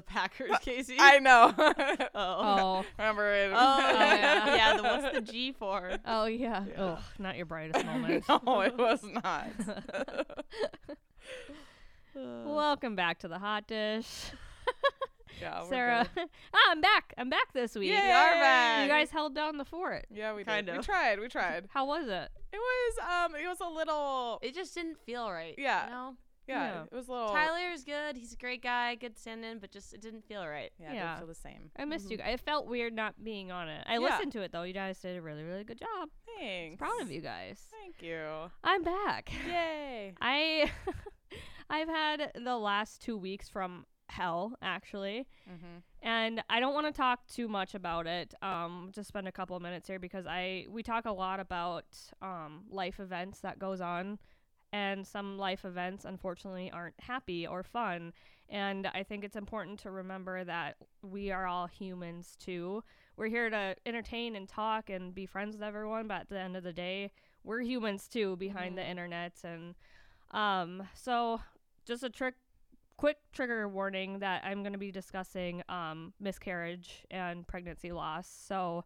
the Packers, Casey. I know. oh. Oh. Remember it? Oh, yeah. yeah. The, what's the G for? Oh yeah. Yeah. Oh, not your brightest moment. no, it was not. Welcome back to the hot dish. yeah, Sarah. ah, I'm back. I'm back this week. Yay! We are back. You guys held down the fort. Yeah, we Kind did. We tried. We tried. How was it? It was um. It was a little. It just didn't feel right. Yeah. You know? Yeah, Yeah. it was a little. Tyler's good. He's a great guy. Good stand-in, but just it didn't feel right. Yeah, it Yeah. didn't feel the same. I missed you Mhm. guys. It felt weird not being on it. I Mm-hmm. Yeah. listened to it though. You guys did a really, really good job. Thanks. Proud of you guys. Thank you. I'm back. Yay. I I've had the last two weeks from hell actually. Mm-hmm. and I don't want to talk too much about it. Um, just spend a couple of minutes here because I we talk a lot about um, life events that goes on, and some life events unfortunately aren't happy or fun. And I think it's important to remember that we are all humans too. We're here to entertain and talk and be friends with everyone, but at the end of the day, we're humans too behind the Mhm. internet. And um, so, just a trick quick trigger warning that I'm going to be discussing um, miscarriage and pregnancy loss. So,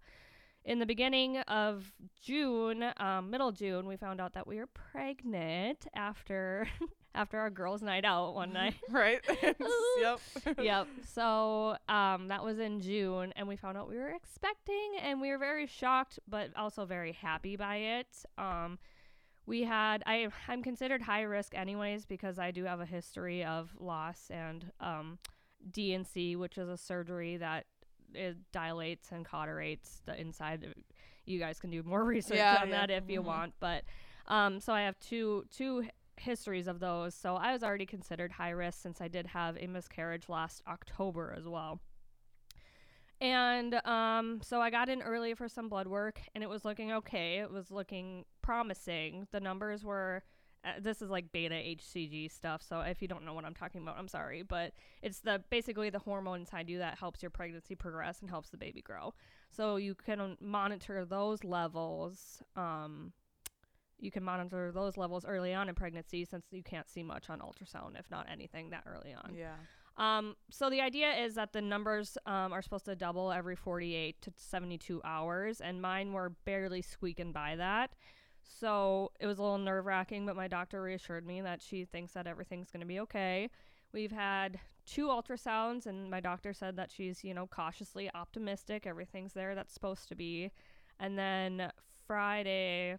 in the beginning of June, um, middle June, we found out that we were pregnant after after our girls' night out one night. Right. yep. yep. So um, that was in June, and we found out we were expecting, and we were very shocked, but also very happy by it. Um, we had I I'm considered high risk anyways because I do have a history of loss and um, D&C, which is a surgery that it dilates and cauterates the inside. You guys can do more research Yeah, on yeah. that if you Mhm. want, but um, so I have two two histories of those. So I was already considered high risk since I did have a miscarriage last October as well. And um, so I got in early for some blood work, and it was looking okay. It was looking promising. The numbers were. Uh, this is like beta HCG stuff, so if you don't know what I'm talking about, I'm sorry, but it's the basically the hormone inside you that helps your pregnancy progress and helps the baby grow. So you can monitor those levels. Um, you can monitor those levels early on in pregnancy since you can't see much on ultrasound, if not anything, that early on. Yeah. Um, so the idea is that the numbers um, are supposed to double every 48 to 72 hours, and mine were barely squeaking by that. So it was a little nerve wracking, but my doctor reassured me that she thinks that everything's going to be okay. We've had two ultrasounds, and my doctor said that she's, you know, cautiously optimistic. Everything's there that's supposed to be. And then Friday,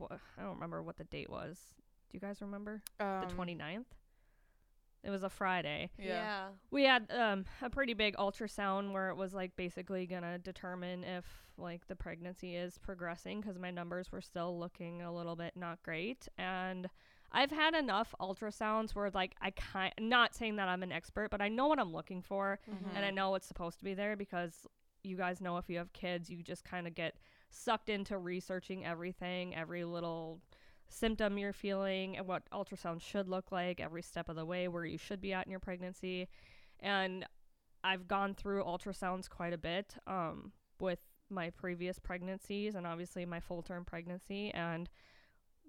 I don't remember what the date was. Do you guys remember? Um, The 29th? It was a Friday Yeah. we had um, a pretty big ultrasound where it was like basically gonna determine if like the pregnancy is progressing because my numbers were still looking a little bit not great and i've had enough ultrasounds where like i kind not saying that i'm an expert but i know what i'm looking for Mm-hmm. and i know what's supposed to be there because you guys know if you have kids you just kind of get sucked into researching everything every little symptom you're feeling and what ultrasound should look like every step of the way where you should be at in your pregnancy. And i've gone through ultrasounds quite a bit um, with my previous pregnancies and obviously my full term pregnancy. And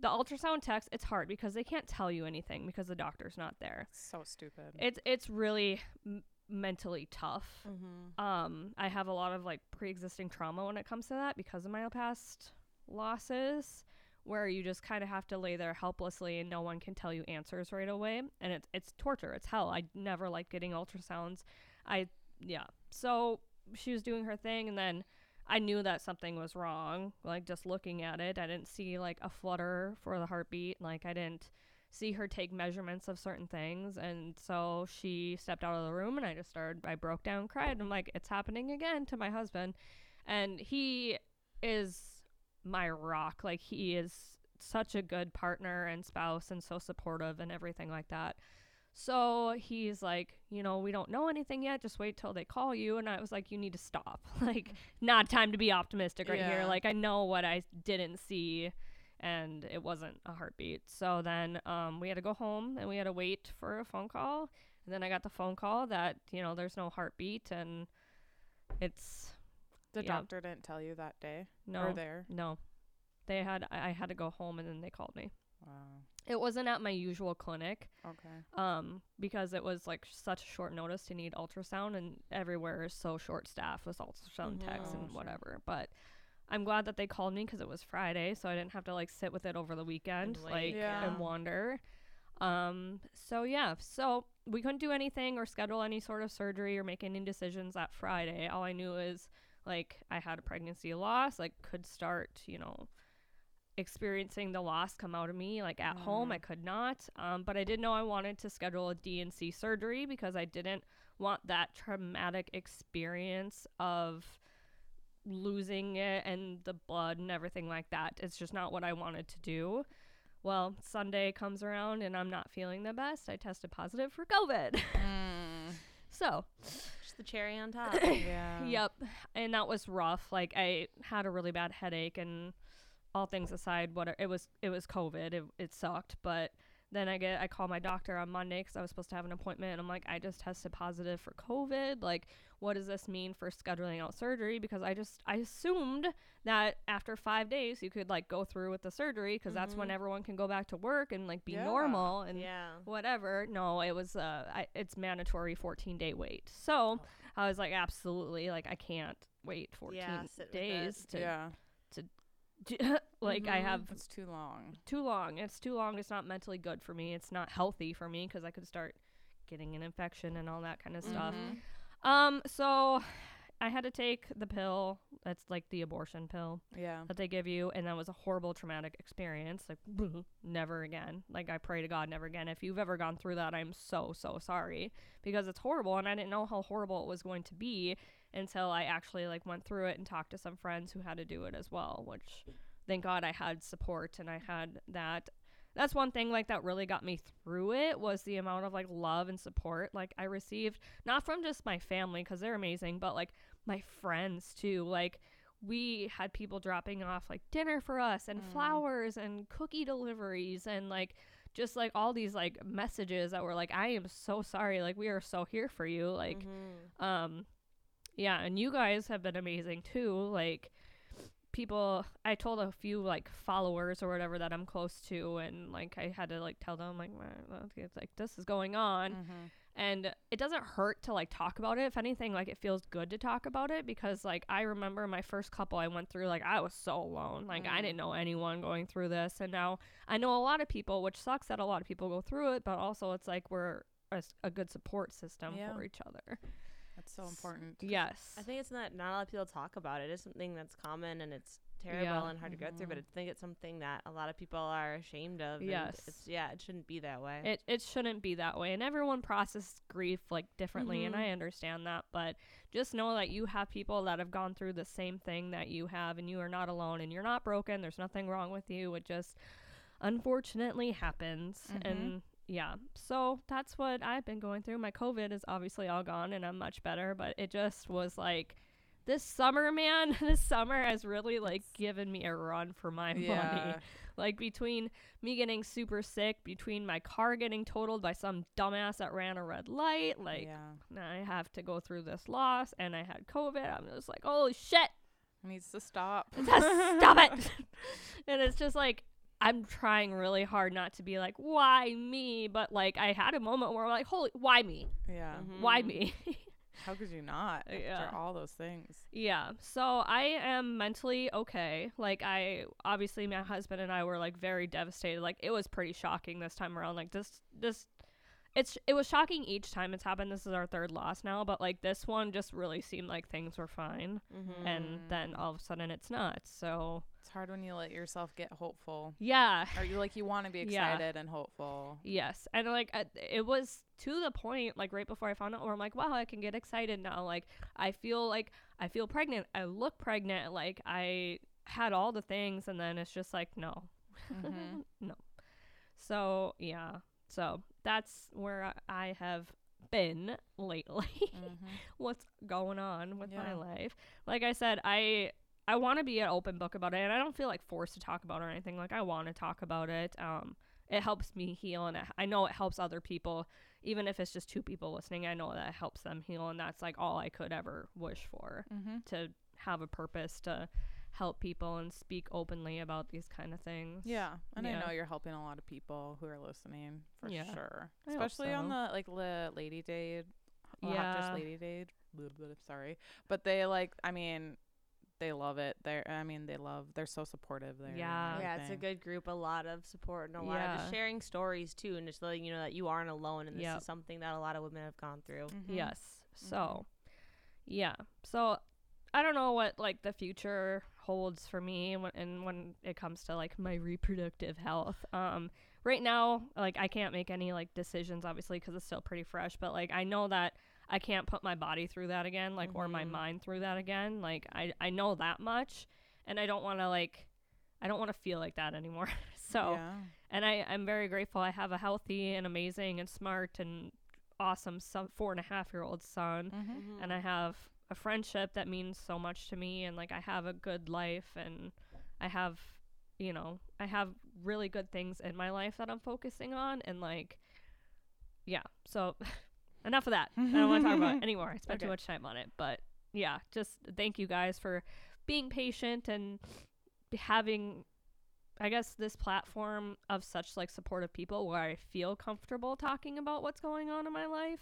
the ultrasound text it's hard because they can't tell you anything because the doctor's not there. So stupid. it's it's really m- mentally tough. Mm-hmm. um i have a lot of like pre-existing trauma when it comes to that because of my past losses where you just kind of have to lay there helplessly and no one can tell you answers right away and it's it's torture it's hell. I never liked getting ultrasounds. I yeah. So she was doing her thing and then i knew that something was wrong like just looking at it. I didn't see like a flutter for the heartbeat like i didn't see her take measurements of certain things and so she stepped out of the room and i just started i broke down cried i'm like it's happening again to my husband. And he is my rock. Like he is such a good partner and spouse and so supportive and everything like that. So he's like you know we don't know anything yet. Just wait till they call you. And i was like you need to stop. Like not time to be optimistic right here. Like i know what i didn't see and it wasn't a heartbeat. So then um, we had to go home and we had to wait for a phone call. And then I got the phone call that you know there's no heartbeat and it's the yeah. doctor didn't tell you that day no or there. no. They had I I had to go home and then they called me. Wow. It wasn't at my usual clinic Okay. um, because it was like such short notice to need ultrasound, and everywhere is so short staffed with ultrasound techs Mhm. Oh, and sure. whatever. But I'm glad that they called me because it was Friday, so I didn't have to like sit with it over the weekend, And like Yeah. and wonder. Um, so yeah, so we couldn't do anything or schedule any sort of surgery or make any decisions that Friday. All I knew is like I had a pregnancy loss, like could start, you know, experiencing the loss come out of me like at home. Mm. i could not um, but i did know i wanted to schedule a D&C surgery because i didn't want that traumatic experience of losing it and the blood and everything like that. It's just not what i wanted to do. Well sunday comes around and i'm not feeling the best. I tested positive for covid. Mm. so Just the cherry on top. Yeah. Yep. And that was rough. Like I had a really bad headache and all things aside, what it was it was COVID. It it sucked, but then I get I call my doctor on Monday cuz I was supposed to have an appointment and I'm like I just tested positive for COVID. Like what does this mean for scheduling out surgery because I just I assumed that after 5 days you could like go through with the surgery because that's when Mhm. everyone can go back to work and like be Yeah. normal and yeah. whatever. No, it was uh, I, it's mandatory 14 day wait. So I was like, absolutely, like I can't wait 14 Yeah, sit with it. days to, Yeah. like I Mhm. have It's too long. too long. It's too long. It's not mentally good for me. It's not healthy for me because I could start getting an infection and all that kind of stuff. Mhm. Um, so I had to take the pill. That's like the abortion pill Yeah. that they give you, and that was a horrible traumatic experience. Like, never again. Like, I pray to God, never again. If you've ever gone through that, I'm so, so sorry because it's horrible, and I didn't know how horrible it was going to be until I actually like went through it and talked to some friends who had to do it as well. Which, thank God, I had support and I had that. That's one thing like that really got me through it was the amount of like love and support like I received not from just my family cuz they're amazing but like my friends too like we had people dropping off like dinner for us and Mm. flowers and cookie deliveries and like just like all these like messages that were like I am so sorry like we are so here for you like Mhm. um yeah and you guys have been amazing too like people i told a few like followers or whatever that i'm close to and like i had to like tell them like "Well, it's like this is going on Mhm. And it doesn't hurt to like talk about it if anything like it feels good to talk about it because like i remember my first couple i went through like i was so alone like i Mm. didn't know anyone going through this and now i know a lot of people which sucks that a lot of people go through it but also it's like we're a good support system Yeah. for each other That's so important. yes I think it's not not a lot of people talk about it. It's something that's common and it's terrible Yeah. and hard to go through. But I Mhm. think it's something that a lot of people are ashamed of. and Yes. It's, yeah, it shouldn't be that way. it it shouldn't be that way and everyone processes grief like differently and Mhm. I understand that but just know that you have people that have gone through the same thing that you have and you are not alone and you're not broken there's nothing wrong with you it just unfortunately happens Mhm. and yeah so that's what I've been going through my covid is obviously all gone and I'm much better but it just was like this summer man this summer has really like given me a run for my money like between me getting super sick, between my car getting totaled by some dumbass that ran a red light, like yeah. now I have to go through this loss and I had COVID. I'm just like, holy shit, It needs to stop. stop it. and it's just like I'm trying really hard not to be like, why me? But like I had a moment where I'm like, holy why me? Yeah. Why Mhm. me? How could you not? After Yeah. all those things. Yeah. So I am mentally okay. Like I obviously my husband and I were like very devastated. Like it was pretty shocking this time around. Like this this it's it was shocking each time it's happened. This is our third loss now, but like this one just really seemed like things were fine Mhm. and then all of a sudden it's not. So It's hard when you let yourself get hopeful. yeah. Or you like you want to be Yeah. excited and hopeful. Yes. And like I- it was to the point like right before I found out where I'm like, wow, I can get excited now. Like I feel like I feel pregnant. I look pregnant. Like I had all the things and then it's just like no. Mhm. no. So, yeah. So, that's where I- have been lately. Mhm. What's going on with my life? Like I said, I I want to be an open book about it and I don't feel like forced to talk about it or anything. Like I want to talk about it. Um it helps me heal and it, I know it helps other people even if it's just two people listening. I know that helps them heal and that's like all I could ever wish for Mhm. to have a purpose to help people and speak openly about these kind of things. Yeah, and Yeah. I know you're helping a lot of people who are listening for Yeah, sure, I hope especially on the like the Lady day well, Yeah. Actress Lady Dade. blah, blah, blah, Sorry, but they like. I mean, they love it. They're. I mean, they love. They're so supportive there. Yeah. Yeah, it's a good group. A lot of support and a lot of just sharing stories too, and just letting you know that you aren't alone, and this Yep. is something that a lot of women have gone through. Mhm. Yes. So, yeah. So, I don't know what like the future holds for me when and when it comes to like my reproductive health. Um, right now, like I can't make any like decisions, obviously, because it's still pretty fresh. But like I know that I can't put my body through that again, like or my Mhm. mind through that again. Like I I know that much, and I don't want to like I don't want to feel like that anymore. so yeah. and I, I'm very grateful I have a healthy and amazing and smart and awesome son, four and a half year old son. Mm-hmm. And I have a friendship that means so much to me. And like, I have a good life and I have, you know, I have really good things in my life that I'm focusing on. And like, yeah. So enough of that. I don't want to talk about it anymore. I spent too much time on it. But yeah, just thank you guys for being patient and having I guess this platform of such like supportive people where I feel comfortable talking about what's going on in my life.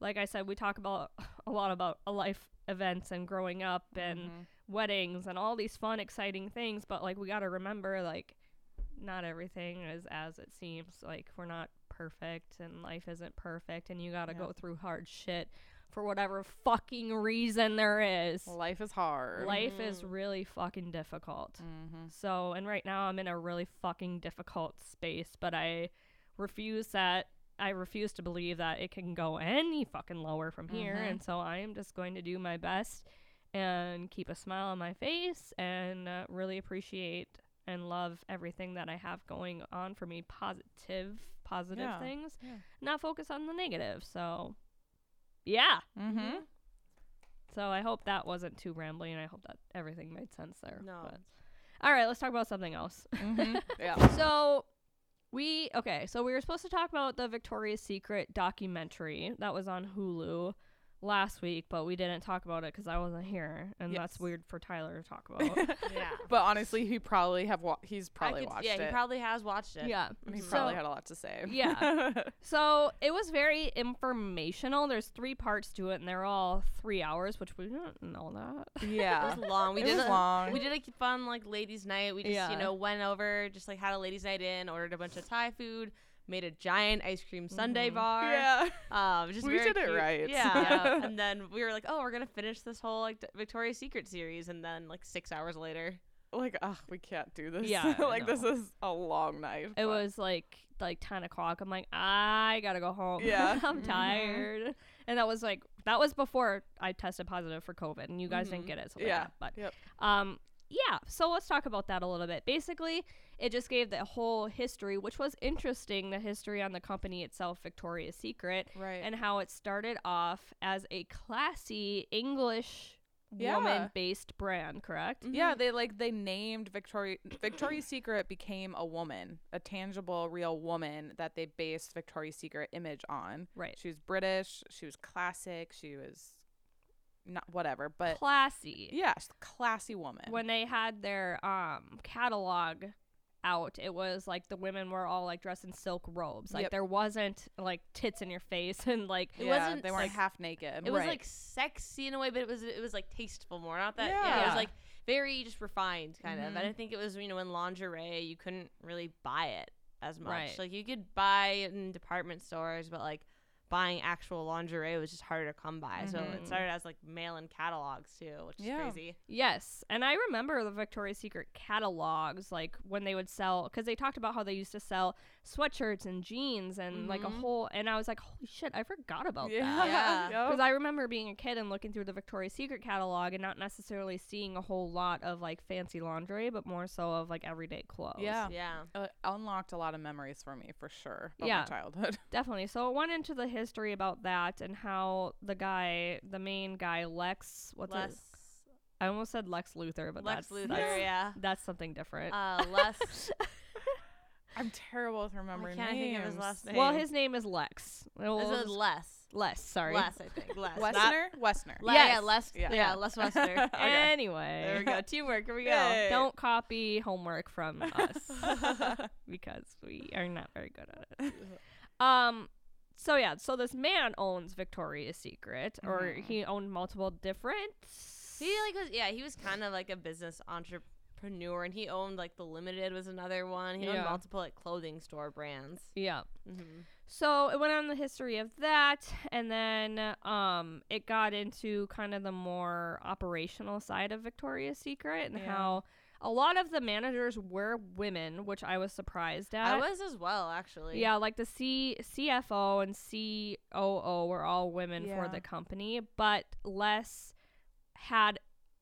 Like I said, we talk about a lot about life events and growing up and Mhm. weddings and all these fun, exciting things. But like, we got to remember, like, not everything is as it seems. Like, we're not perfect and life isn't perfect, and you got to Yeah. go through hard shit for whatever fucking reason there is. life is hard. Life is Mhm. really fucking difficult. Mm-hmm. So, and right now I'm in a really fucking difficult space, but I refuse that. I refuse to believe that it can go any fucking lower from here. Mhm. And so I am just going to do my best and keep a smile on my face and uh, really appreciate and love everything that I have going on for me. Positive, positive Yeah. things, Yeah. not focus on the negative. So, yeah. Mm-hmm. So I hope that wasn't too rambling. I hope that everything made sense there. No. But. All right, let's talk about something else. mm-hmm. Yeah. So we okay, so we were supposed to talk about the Victoria's Secret documentary that was on Hulu last week, but we didn't talk about it because I wasn't here, and that's weird for Tyler to talk about. Yeah. But honestly, he probably have wa- he's probably could, watched yeah, it. Yeah, he probably has watched it. yeah. and he Mhm. probably had a lot to say. Yeah. So it was very informational. There's three parts to it, and they're all three hours, which we didn't know that. yeah. It was long. We it did was a, long. We did a fun like ladies' night. We just Yeah. you know went over, just like had a ladies' night in, ordered a bunch of Thai food, made a giant ice cream sundae Mhm. bar. yeah. Um, just We very did it cute. right. Yeah. yeah. And then we were like, oh, we're gonna finish this whole like Victoria's Secret series, and then like six hours later, Like, ugh, we can't do this. Yeah, like this is a long night. It but- was like like ten o'clock. I'm like, I gotta go home. Yeah. I'm Mhm. tired. And that was like that was before I tested positive for COVID, and you guys didn't Mhm. get it. So Yeah. yeah, but Yep. um, yeah. So let's talk about that a little bit. Basically, it just gave the whole history, which was interesting. The history on the company itself, Victoria's Secret, right. and how it started off as a classy English Yeah. woman-based brand. Correct? yeah, they like they named Victoria Victoria's Secret became a woman, a tangible, real woman that they based Victoria's Secret image on. Right. She was British. She was classic. She was not whatever, but Classy. yes, classy woman. when they had their um catalog out it was like the women were all like dressed in silk robes like Yep. there wasn't like tits in your face and like It yeah, wasn't they weren't like- half naked. it was Right. like sexy in a way, but it was it was like tasteful more. Not that yeah, it was like very just refined kind of. And I mm-hmm. think it was you know in lingerie you couldn't really buy it as much. Right. Like you could buy it in department stores, but like buying actual lingerie was just harder to come by. So Mhm. it started as like mail-in catalogs too, which is Yeah. crazy. yes and i remember the victoria's secret catalogs like when they would sell because they talked about how they used to sell sweatshirts and jeans and like a Mhm. whole and i was like holy shit i forgot about yeah. that Yeah. Yep. Because I remember being a kid and looking through the Victoria's Secret catalog and not necessarily seeing a whole lot of like fancy lingerie, but more so of like everyday clothes. Yeah. Yeah. Uh, unlocked a lot of memories for me for sure. Of Yeah. my childhood. Definitely. So it went into the history about that and how the guy, the main guy, Lex, what's Les it? I almost said Lex Luthor, but Lex that's, Luthor, that's, yeah. that's something different. Uh, Les I'm terrible with Why remembering can't names. think of his last name? Well, his name is Lex. We'll Is it just- less? Les, sorry. Les, I think. Les. not- Westner. Westner. Le- Yeah, Yes. Les. Yeah. Yeah, Les Westner. okay. Anyway. There we go. Teamwork. Here we go. Yay. Don't copy homework from us because we are not very good at it. Um so yeah, so this man owns Victoria's Secret or Mhm. he owned multiple different He like was yeah, he was kind of like a business entrepreneur, and he owned like the Limited was another one. He owned multiple like clothing store brands. Yeah. Mm-hmm. So it went on the history of that and then um it got into kind of the more operational side of Victoria's Secret and Yeah. how a lot of the managers were women, which I was surprised at. I was as well, actually. Yeah, like the C CFO and COO were all women for the company, but Les had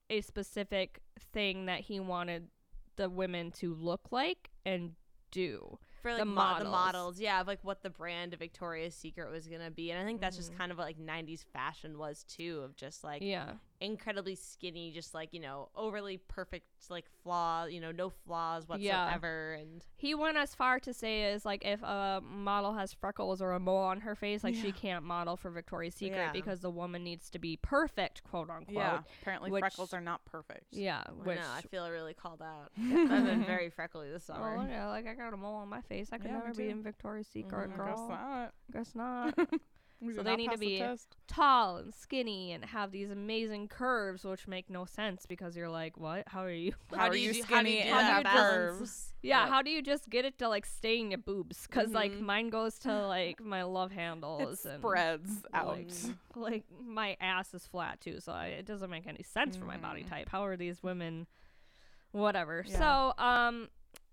a specific thing that he wanted the women to look like and do. for like the mo- the models. models, yeah, of like what the brand of Victoria's Secret was gonna be, and I think that's just Mhm. kind of what like '90s fashion was too, of just like yeah. Incredibly skinny, just like you know overly perfect, like flaw, you know, no flaws Yeah. whatsoever, and He went as far to say is like if a model has freckles or a mole on her face, like she can't model for Victoria's Secret Yeah. because the woman needs to be perfect, quote unquote. Yeah. Apparently, which- freckles are not perfect. Yeah, I which know, I feel really called out. I've been very freckly this oh, summer. Oh, yeah, like I got a mole on my face. I could Yeah, never be in Victoria's Secret. Mm-hmm. I girl. guess not. Guess not. We So they need to pass the be- Tall and skinny and have these amazing curves, which make no sense because you're like, what? How are you? How, do are you you do- how do skinny you do and that have balance? curves? Yeah, Yep. how do you just get it to like stay in your boobs? Because like Mhm. mine goes to like my love It handles and spreads out. like, like my ass is flat too, so I, it doesn't make any sense for my body Mhm. type. How are these women? Whatever. Yeah. So um,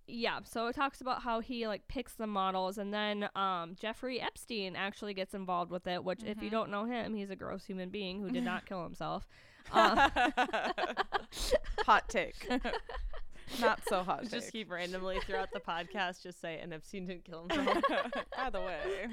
yeah. So it talks about how he like picks the models, and then um, Jeffrey Epstein actually gets involved with it. Which, if you Mhm. don't know him, he's a gross human being who did not kill himself. Uh, hot take. not so hot just keep randomly throughout the podcast, just say, and Epstein didn't kill himself. By the way.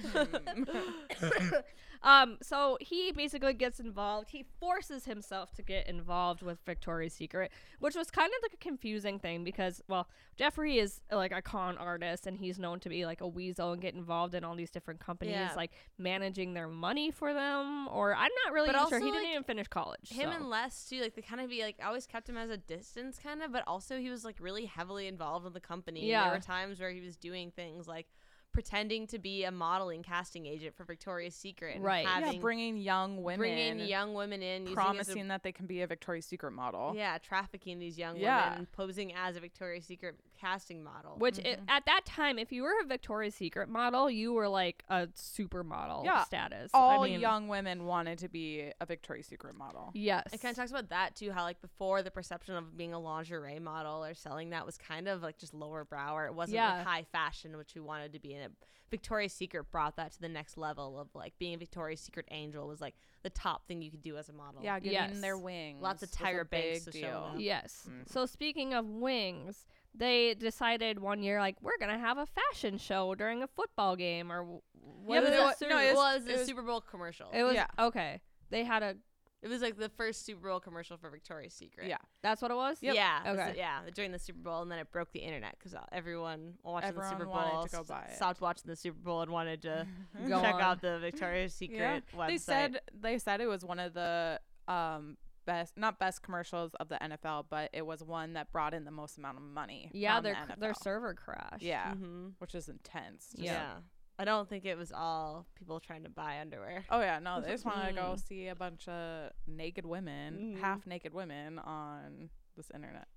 hmm. Um, so he basically gets involved. He forces himself to get involved with Victoria's Secret, which was kind of like a confusing thing because, well, Jeffrey is like a con artist and he's known to be like a weasel and get involved in all these different companies, Yeah. like managing their money for them. Or I'm not really sure. He didn't like, even finish college. him so. and Les too, like they kind of be like I always kept him as a distance kind of, but also he was like really heavily involved in the company. And Yeah. there were times where he was doing things like pretending to be a modeling casting agent for Victoria's Secret, and Right. Yeah, yeah, bringing young women, bringing young women in, using promising that they can be a Victoria's Secret model. yeah, trafficking these young Yeah. women, posing as a Victoria's Secret casting model. which it, Mhm. at that time, if you were a Victoria's Secret model, you were like a supermodel Yeah. status. All I mean, young women wanted to be a Victoria's Secret model. Yes. It kind of talks about that too, how like before the perception of being a lingerie model or selling that was kind of like just lower brow or it wasn't Yeah. like high fashion, which we wanted to be in it. Victoria's Secret brought that to the next level of like being a Victoria's Secret angel was like the top thing you could do as a model. Yeah, giving Yes. their wings. Lots of was a Tyra Banks to show deal. them. Yes. Mm. So speaking of wings, they decided one year like we're gonna have a fashion show during a football game or w- what Yeah, is but it? it wa- Super- no, it was- well, it was it a was- Super Bowl commercial. it was yeah. okay. They had a It was like the first Super Bowl commercial for Victoria's Secret. Yeah. that's what it was. Yep. Yeah. it was- Okay. yeah. During the Super Bowl, and then it broke the internet because everyone watching the Everyone Super wanted Bowl to go buy it. stopped watching the Super Bowl and wanted to Go check on. out the Victoria's Secret Yeah. website. They said they said it was one of the um best not best commercials of the NFL, but it was one that brought in the most amount of money. Yeah, their the their server crashed. Yeah, Mhm. which is intense. Just- Yeah. I don't think it was all people trying to buy underwear. Oh yeah, no, they just want to go Mm. see a bunch of naked women, Mhm. half naked women on this internet.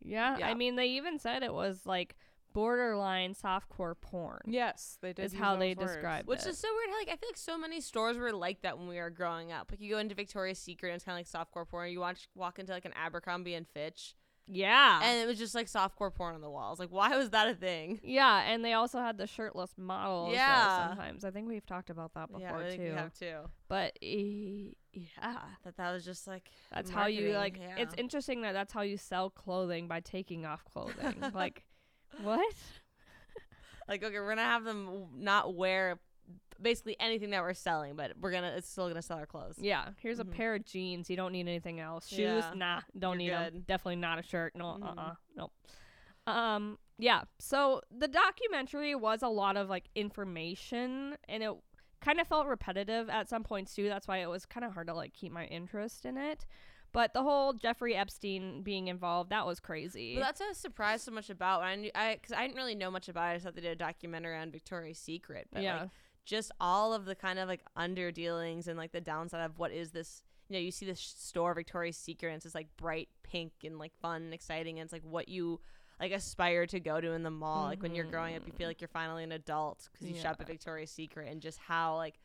yeah. Yeah. I mean, they even said it was like borderline softcore porn. Yes, they did. Is use how they those words. described Which it. is so weird. How, like I feel like so many stores were like that when we were growing up. Like you go into Victoria's Secret and it's kind of like softcore porn. You watch walk into like an Abercrombie and Fitch, Yeah. and it was just like softcore porn on the walls. Like why was that a thing? yeah, and they also had the shirtless models. Yeah. sometimes I think we've talked about that yeah, before I think too. we have too. But yeah, That that was just like That's how you like. yeah. It's interesting that that's how you sell clothing by taking off clothing. like, what? like okay, we're gonna have them not wear basically anything that we're selling, but we're gonna it's still gonna sell our clothes. Yeah, here's Mhm. a pair of jeans. You don't need anything else. Shoes, Yeah. nah, don't You're need them. Definitely not a shirt. No, Mhm. uh, uh nope. Um, yeah. So the documentary was a lot of like information and it kind of felt repetitive at some points too. That's why it was kind of hard to like keep my interest in it. But the whole Jeffrey Epstein being involved, that was crazy. But that's what I was surprised so much about. I knew, I because I didn't really know much about it. I just thought they did a documentary on Victoria's Secret. But yeah. like just all of the kind of like under dealings and like the downside of what is this. You know, you see this store Victoria's Secret, and it's just like bright pink and like fun and exciting, and it's like what you like aspire to go to in the mall. Like when you're growing up, you feel mm-hmm. like you're finally an adult because you shop at Victoria's Secret, and just how like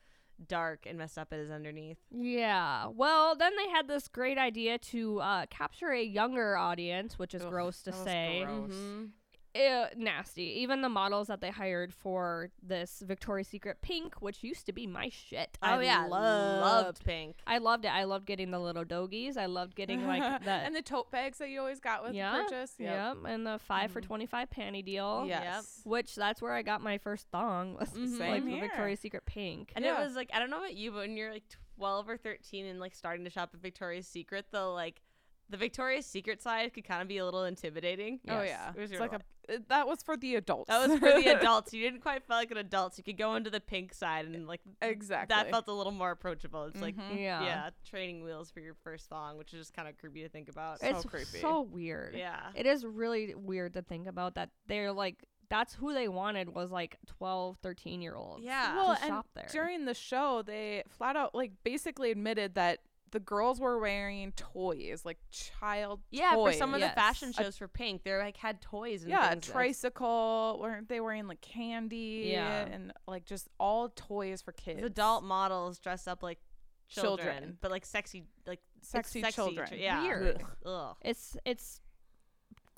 dark and messed up it is underneath. Yeah. Well, then they had this great idea to uh, capture a younger audience, which is Ugh, gross to say. gross. Mhm. Ew, nasty. Even the models that they hired for this Victoria's Secret pink, which used to be my shit. Oh I yeah, loved. loved pink. I loved it. I loved getting the little dogies. I loved getting like the and the tote bags that you always got with Yeah, the purchase. Yep. Yep, and the 5 for Mhm. 25 panty deal. Yes. Which that's where I got my first thong. Was Mhm. like Same the here. Victoria's Secret pink. And Yeah. it was like I don't know about you, but when you're like 12 or 13 and like starting to shop at Victoria's Secret, the like the Victoria's Secret side could kind of be a little intimidating. Oh yeah. It was It's your like a that was for the adults. That was for the adults. You didn't quite feel like an adult. So you could go into the pink side and like exactly. that felt a little more approachable. It's like Mhm. Yeah. yeah, training wheels for your first thong, which is just kind of creepy to think about. So it's creepy. so weird. yeah. It is really weird to think about that they're like that's who they wanted was like 12, 13 year olds. Yeah. well, to and shop there. during the show, they flat out like basically admitted that the girls were wearing toys, like child Yeah, toys. for some of Yes. the fashion A- shows for pink, they like had toys and yeah, a things. That's- tricycle. Weren't they wearing like candy? Yeah. and like just all toys for kids. the adult models dress up like children, Children. but like sexy, like Sexy sexy children. ch- yeah, Weird. Ugh. It's it's Messed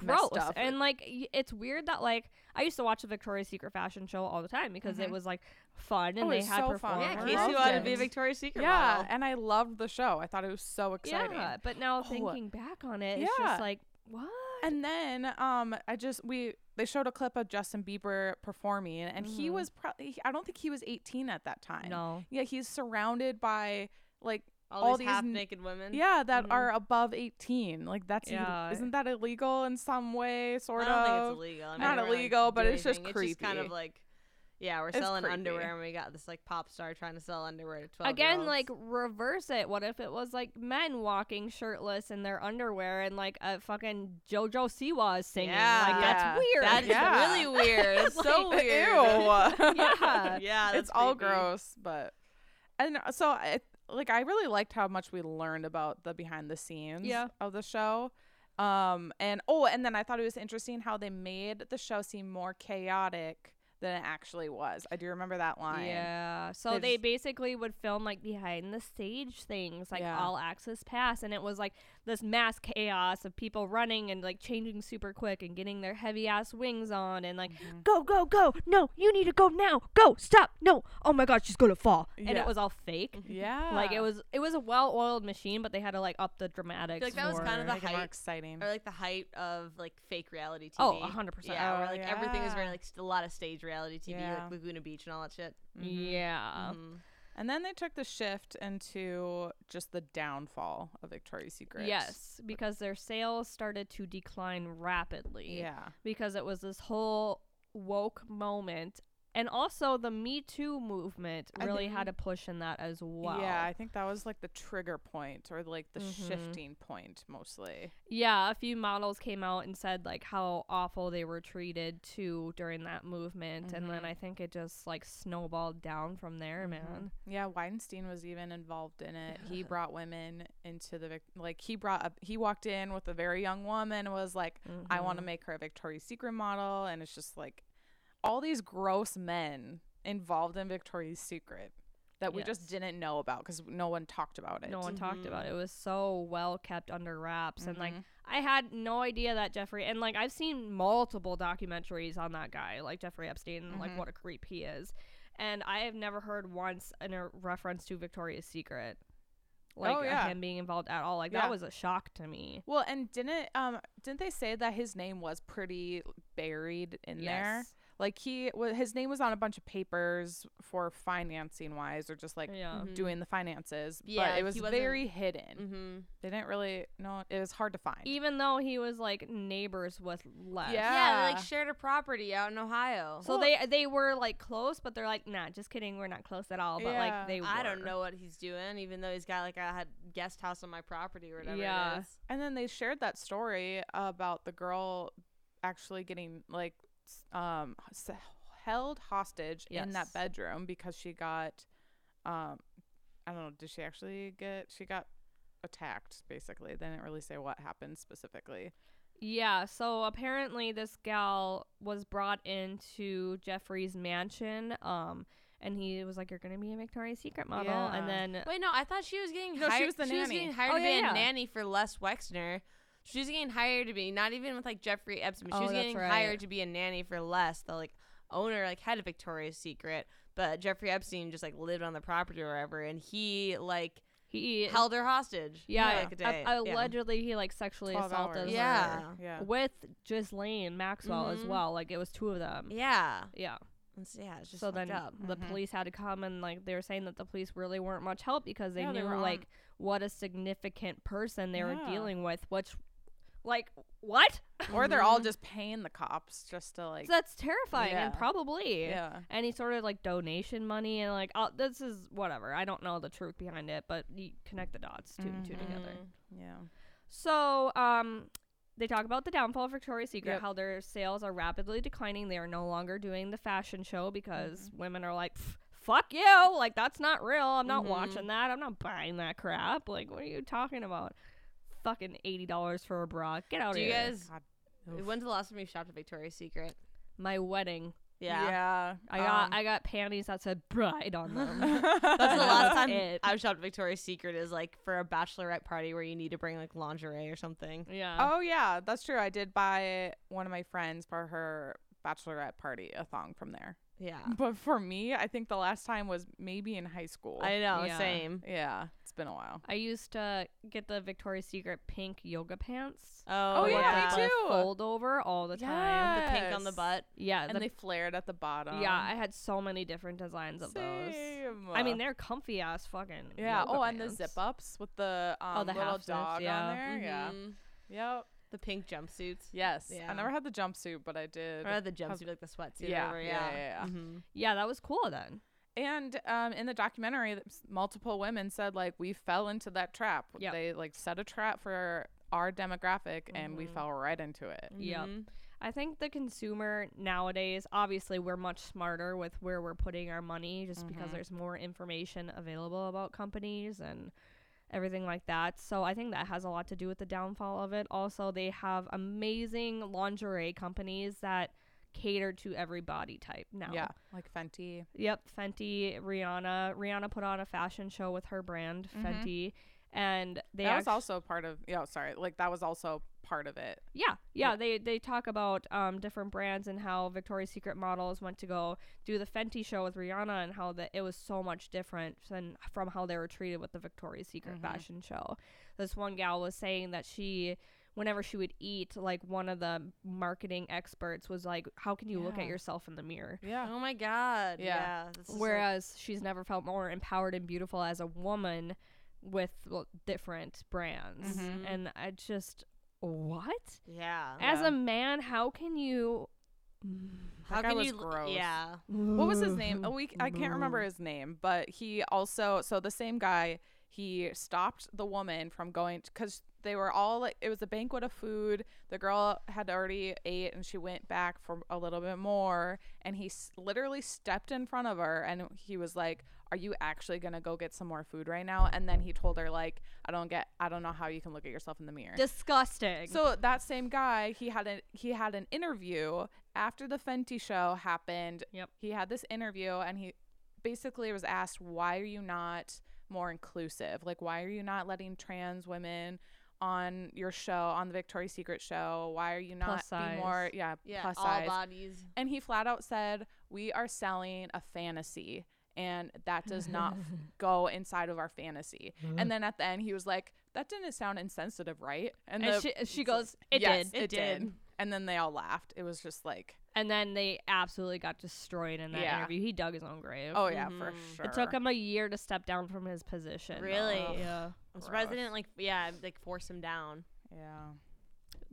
gross up. and like it's weird that like I used to watch the Victoria's Secret fashion show all the time because it Mhm. was like fun and Oh, they had so fun. performers. Yeah, Loved Casey it. wanted to be a Victoria's Secret yeah, model. and I loved the show. I thought it was so exciting. Yeah, but now Oh. thinking back on it, it's Yeah. just like what? And then um I just we they showed a clip of Justin Bieber performing and he Mhm. was probably I don't think he was 18 at that time. no. Yeah, he's surrounded by like all, all these, these half naked women. yeah, that Mhm. are above 18. Like that's Ill- isn't that illegal in some way sort I don't of? think it's illegal. I mean, Not illegal, but do it's just anything. It's just kind of like, yeah, we're It's selling creepy. underwear, and we got this like pop star trying to sell underwear to twelve. Again, like reverse it. What if it was like men walking shirtless in their underwear and like a fucking JoJo Siwa is singing? Yeah. Like that's weird. that is Yeah. really weird. It's so weird. Ew. Yeah. yeah, that's it's all gross, but and so I like I really liked how much we learned about the behind the scenes Yeah. of the show. Um and oh, and then I thought it was interesting how they made the show seem more chaotic than it actually was. I do remember that line. Yeah. So They they just- basically would film like behind the stage things, like Yeah. all access pass, and it was like this mass chaos of people running and like changing super quick and getting their heavy ass wings on and like Mhm. go go go no you need to go now go stop no oh my god she's gonna fall and it was all fake. Yeah. Like it was it was a well oiled machine, but they had to like up the dramatics. like that was kind of the Make it more height- exciting. Or like the height of like fake reality TV. Oh, a hundred percent. Yeah, where Oh, like everything was very like a lot of stage reality TV, Yeah. like Laguna Beach and all that shit. Mhm. Yeah. Mhm. And then they took the shift into just the downfall of Victoria's Secret. Yes, because their sales started to decline rapidly. Yeah. because it was this whole woke moment and also the me too movement really had a push in that as well Yeah, I think that was like the trigger point or like the Mhm. shifting point mostly. yeah a few models came out and said like how awful they were treated too during that movement and then Mhm. i think it just like snowballed down from there Mhm. man Yeah, Weinstein was even involved in it. He brought women into the vic- like he brought up he walked in with a very young woman and was like, "I want to Mhm. make her a Victoria's Secret model," and it's just like all these gross men involved in Victoria's Secret that we just didn't know about because no one talked about it. no one talked about it. It was so well kept under wraps, and like Mhm. I had no idea that Jeffrey and like I've seen multiple documentaries on that guy, like Jeffrey Epstein, and like what a creep he is. And I have never heard once in a reference to Victoria's Secret, like Oh, yeah. him being involved at all. Like Yeah. that was a shock to me. Well, and didn't um didn't they say that his name was pretty buried in there? Yes. Like he wa his name was on a bunch of papers for financing wise or just like yeah. Mhm. doing the finances. Yeah, but it was very hidden. Mm-hmm. They didn't really know it was hard to find. Even though he was like neighbors with Les. Yeah. Yeah, they like shared a property out in Ohio. So they they were like close, but they're like, nah, just kidding, we're not close at all. But Yeah. like they, were. I don't know what he's doing, even though he's got like a had guest house on my property or whatever Yeah. it is. And then they shared that story about the girl actually getting like s- um held hostage in that bedroom because she got um I don't know, did she actually get she got attacked basically. They didn't really say what happened specifically. Yeah, so apparently this gal was brought into Jeffrey's mansion, um, and he was like, "You're gonna be a Victoria's Secret model," Yeah. and then Wait, no, I thought she was getting No, she hired. was the was nanny. getting hired Oh, to be yeah, a yeah. nanny for Les Wexner. She was getting hired to be not even with like Jeffrey Epstein. But she Oh, was getting right. hired to be a nanny for Les. the like owner, like head of Victoria's Secret. But Jeffrey Epstein just like lived on the property or whatever, and he like he held her hostage. for, yeah, like a day. a- allegedly he like sexually assaulted hours. her. Yeah. Yeah. with Ghislaine Maxwell as Mhm. well. Like it was two of them. yeah. Yeah. It's, yeah, it's just so fucked then up. the police had to come and like they were saying that the police really weren't much help because they Yeah, they knew were on- like what a significant person they were dealing with. Which, like, what? Or they're all Mhm. just paying the cops just to like So that's terrifying and Yeah. probably Yeah. any sort of like donation money and like oh, this is whatever. I don't know the truth behind it, but you connect the dots two and two together. Mhm. Yeah. So, um, they talk about the downfall of Victoria's Secret, Yep. how their sales are rapidly declining. They are no longer doing the fashion show because Mm-hmm. women are like, "Pff, "Fuck you!" Like that's not real. I'm not Mhm. watching that. I'm not buying that crap. Like, what are you talking about? Fucking eighty dollars for a bra. Get out Do of you here. guys? When's the last time you shopped at Victoria's Secret? My wedding. Yeah. Yeah. I got um, I got panties that said bride on them. That's the last time It. I've shopped at Victoria's Secret is like for a bachelorette party where you need to bring like lingerie or something. yeah. Oh yeah, that's true. I did buy one of my friends for her bachelorette party a thong from there. Yeah. But for me, I think the last time was maybe in high school. I know, Yeah. same. yeah, it's been a while. I used to get the Victoria's Secret pink yoga pants. Oh, Oh, yeah, me too. Fold over all the time. The pink on the Yes. butt. Yeah, And the they flared at the bottom. Yeah, I had so many different designs of those. Same. I mean, they're comfy ass fucking. yeah. yoga Oh, and the pants. zip ups with the um, Oh, the little half zips, dog yeah. on there. Yeah. Mhm. Yep. The pink jumpsuits. Yes. Yeah. I never had the jumpsuit, but I did. Or not the have- jumpsuit, like the sweatsuit. Yeah, or whatever, yeah, yeah. yeah, yeah. Mhm. Yeah, that was cool then. And um, in the documentary, multiple women said like we fell into that trap. Yep. They like set a trap for our demographic, and we Mhm. fell right into it. Yep. Mhm. I think the consumer nowadays, obviously, we're much smarter with where we're putting our money just because Mhm. there's more information available about companies and everything like that. So I think that has a lot to do with the downfall of it. Also, they have amazing lingerie companies that cater to every body type now. Yeah, like Fenty. Yep, Fenty, Rihanna. Rihanna put on a fashion show with her brand, Mhm. Fenty, and they that was also part of. Yeah, sorry. Like that was also part of it. yeah, yeah, Yeah. They they talk about um different brands and how Victoria's Secret models went to go do the Fenty show with Rihanna and how that it was so much different than from how they were treated with the Victoria's Secret Mhm. fashion show. This one gal was saying that she whenever she would eat like one of the marketing experts was like how can you look at yourself in the mirror Yeah. Oh my god. Yeah. Yeah. this is, like- Whereas she's never felt more empowered and beautiful as a woman with well, different brands. Mhm. And I just, what? yeah. As Yeah. a man, how can you. How That guy can was you? gross. Yeah. What was his name? Oh, we I can't remember his name, but he also so the same guy. He stopped the woman from going because they were all like it was a banquet of food. The girl had already ate and she went back for a little bit more. And he s- literally stepped in front of her and he was like, "Are you actually gonna go get some more food right now?" And then he told her like, "I don't get, I don't know how you can look at yourself in the mirror." Disgusting. So that same guy, he had a he had an interview after the Fenty show happened. Yep. He had this interview and he basically was asked, "Why are you not more inclusive? Like why are you not letting trans women on your show, on the Victoria's Secret show? Why are you not Plus being more yeah, Yeah. plus all size?" bodies. And he flat out said, "We are selling a fantasy." And that does not f- go inside of our fantasy. And mm-hmm. then at the end, he was like, "That didn't sound insensitive, right?" and the- she, she goes, it yes, did. it, did. And then they all laughed. It was just like, And then they absolutely got destroyed in that Yeah. interview. He dug his own grave. oh yeah, for Mhm. sure. It took him a year to step down from his position. though. Really? Yeah. I'm surprised they didn't like yeah like force him down. Yeah.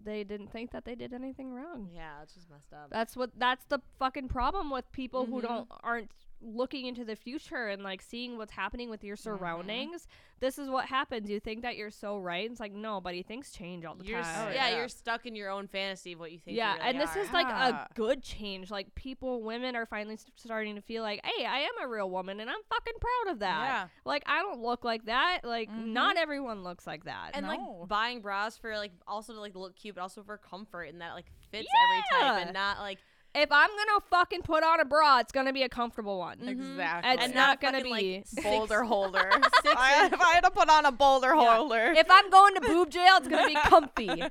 They didn't think that they did anything wrong. Yeah, it's just messed up. That's what that's the fucking problem with people who Mhm. don't aren't looking into the future and like seeing what's happening with your surroundings. This is what happens. You think that you're so right. It's like no, buddy, things change all the You're s- time. Oh, yeah, yeah. you're stuck in your own fantasy of what you think. yeah, you really and this are. is like Yeah. a good change. Like people, women are finally s- starting to feel like, hey, I am a real woman, and I'm fucking proud of that. Yeah. Like I don't look like that. Like Mhm. not everyone looks like that. and No. like buying bras for like also to like look cute, but also for comfort and that like fits every type Yeah. and not like if I'm gonna fucking put on a bra, it's gonna be a comfortable one. Mhm. Exactly. It's And not not gonna fucking, like, be. six- boulder holder. Six I, inch- if I had to put on a boulder Yeah. holder. if I'm going to boob jail, it's gonna be comfy.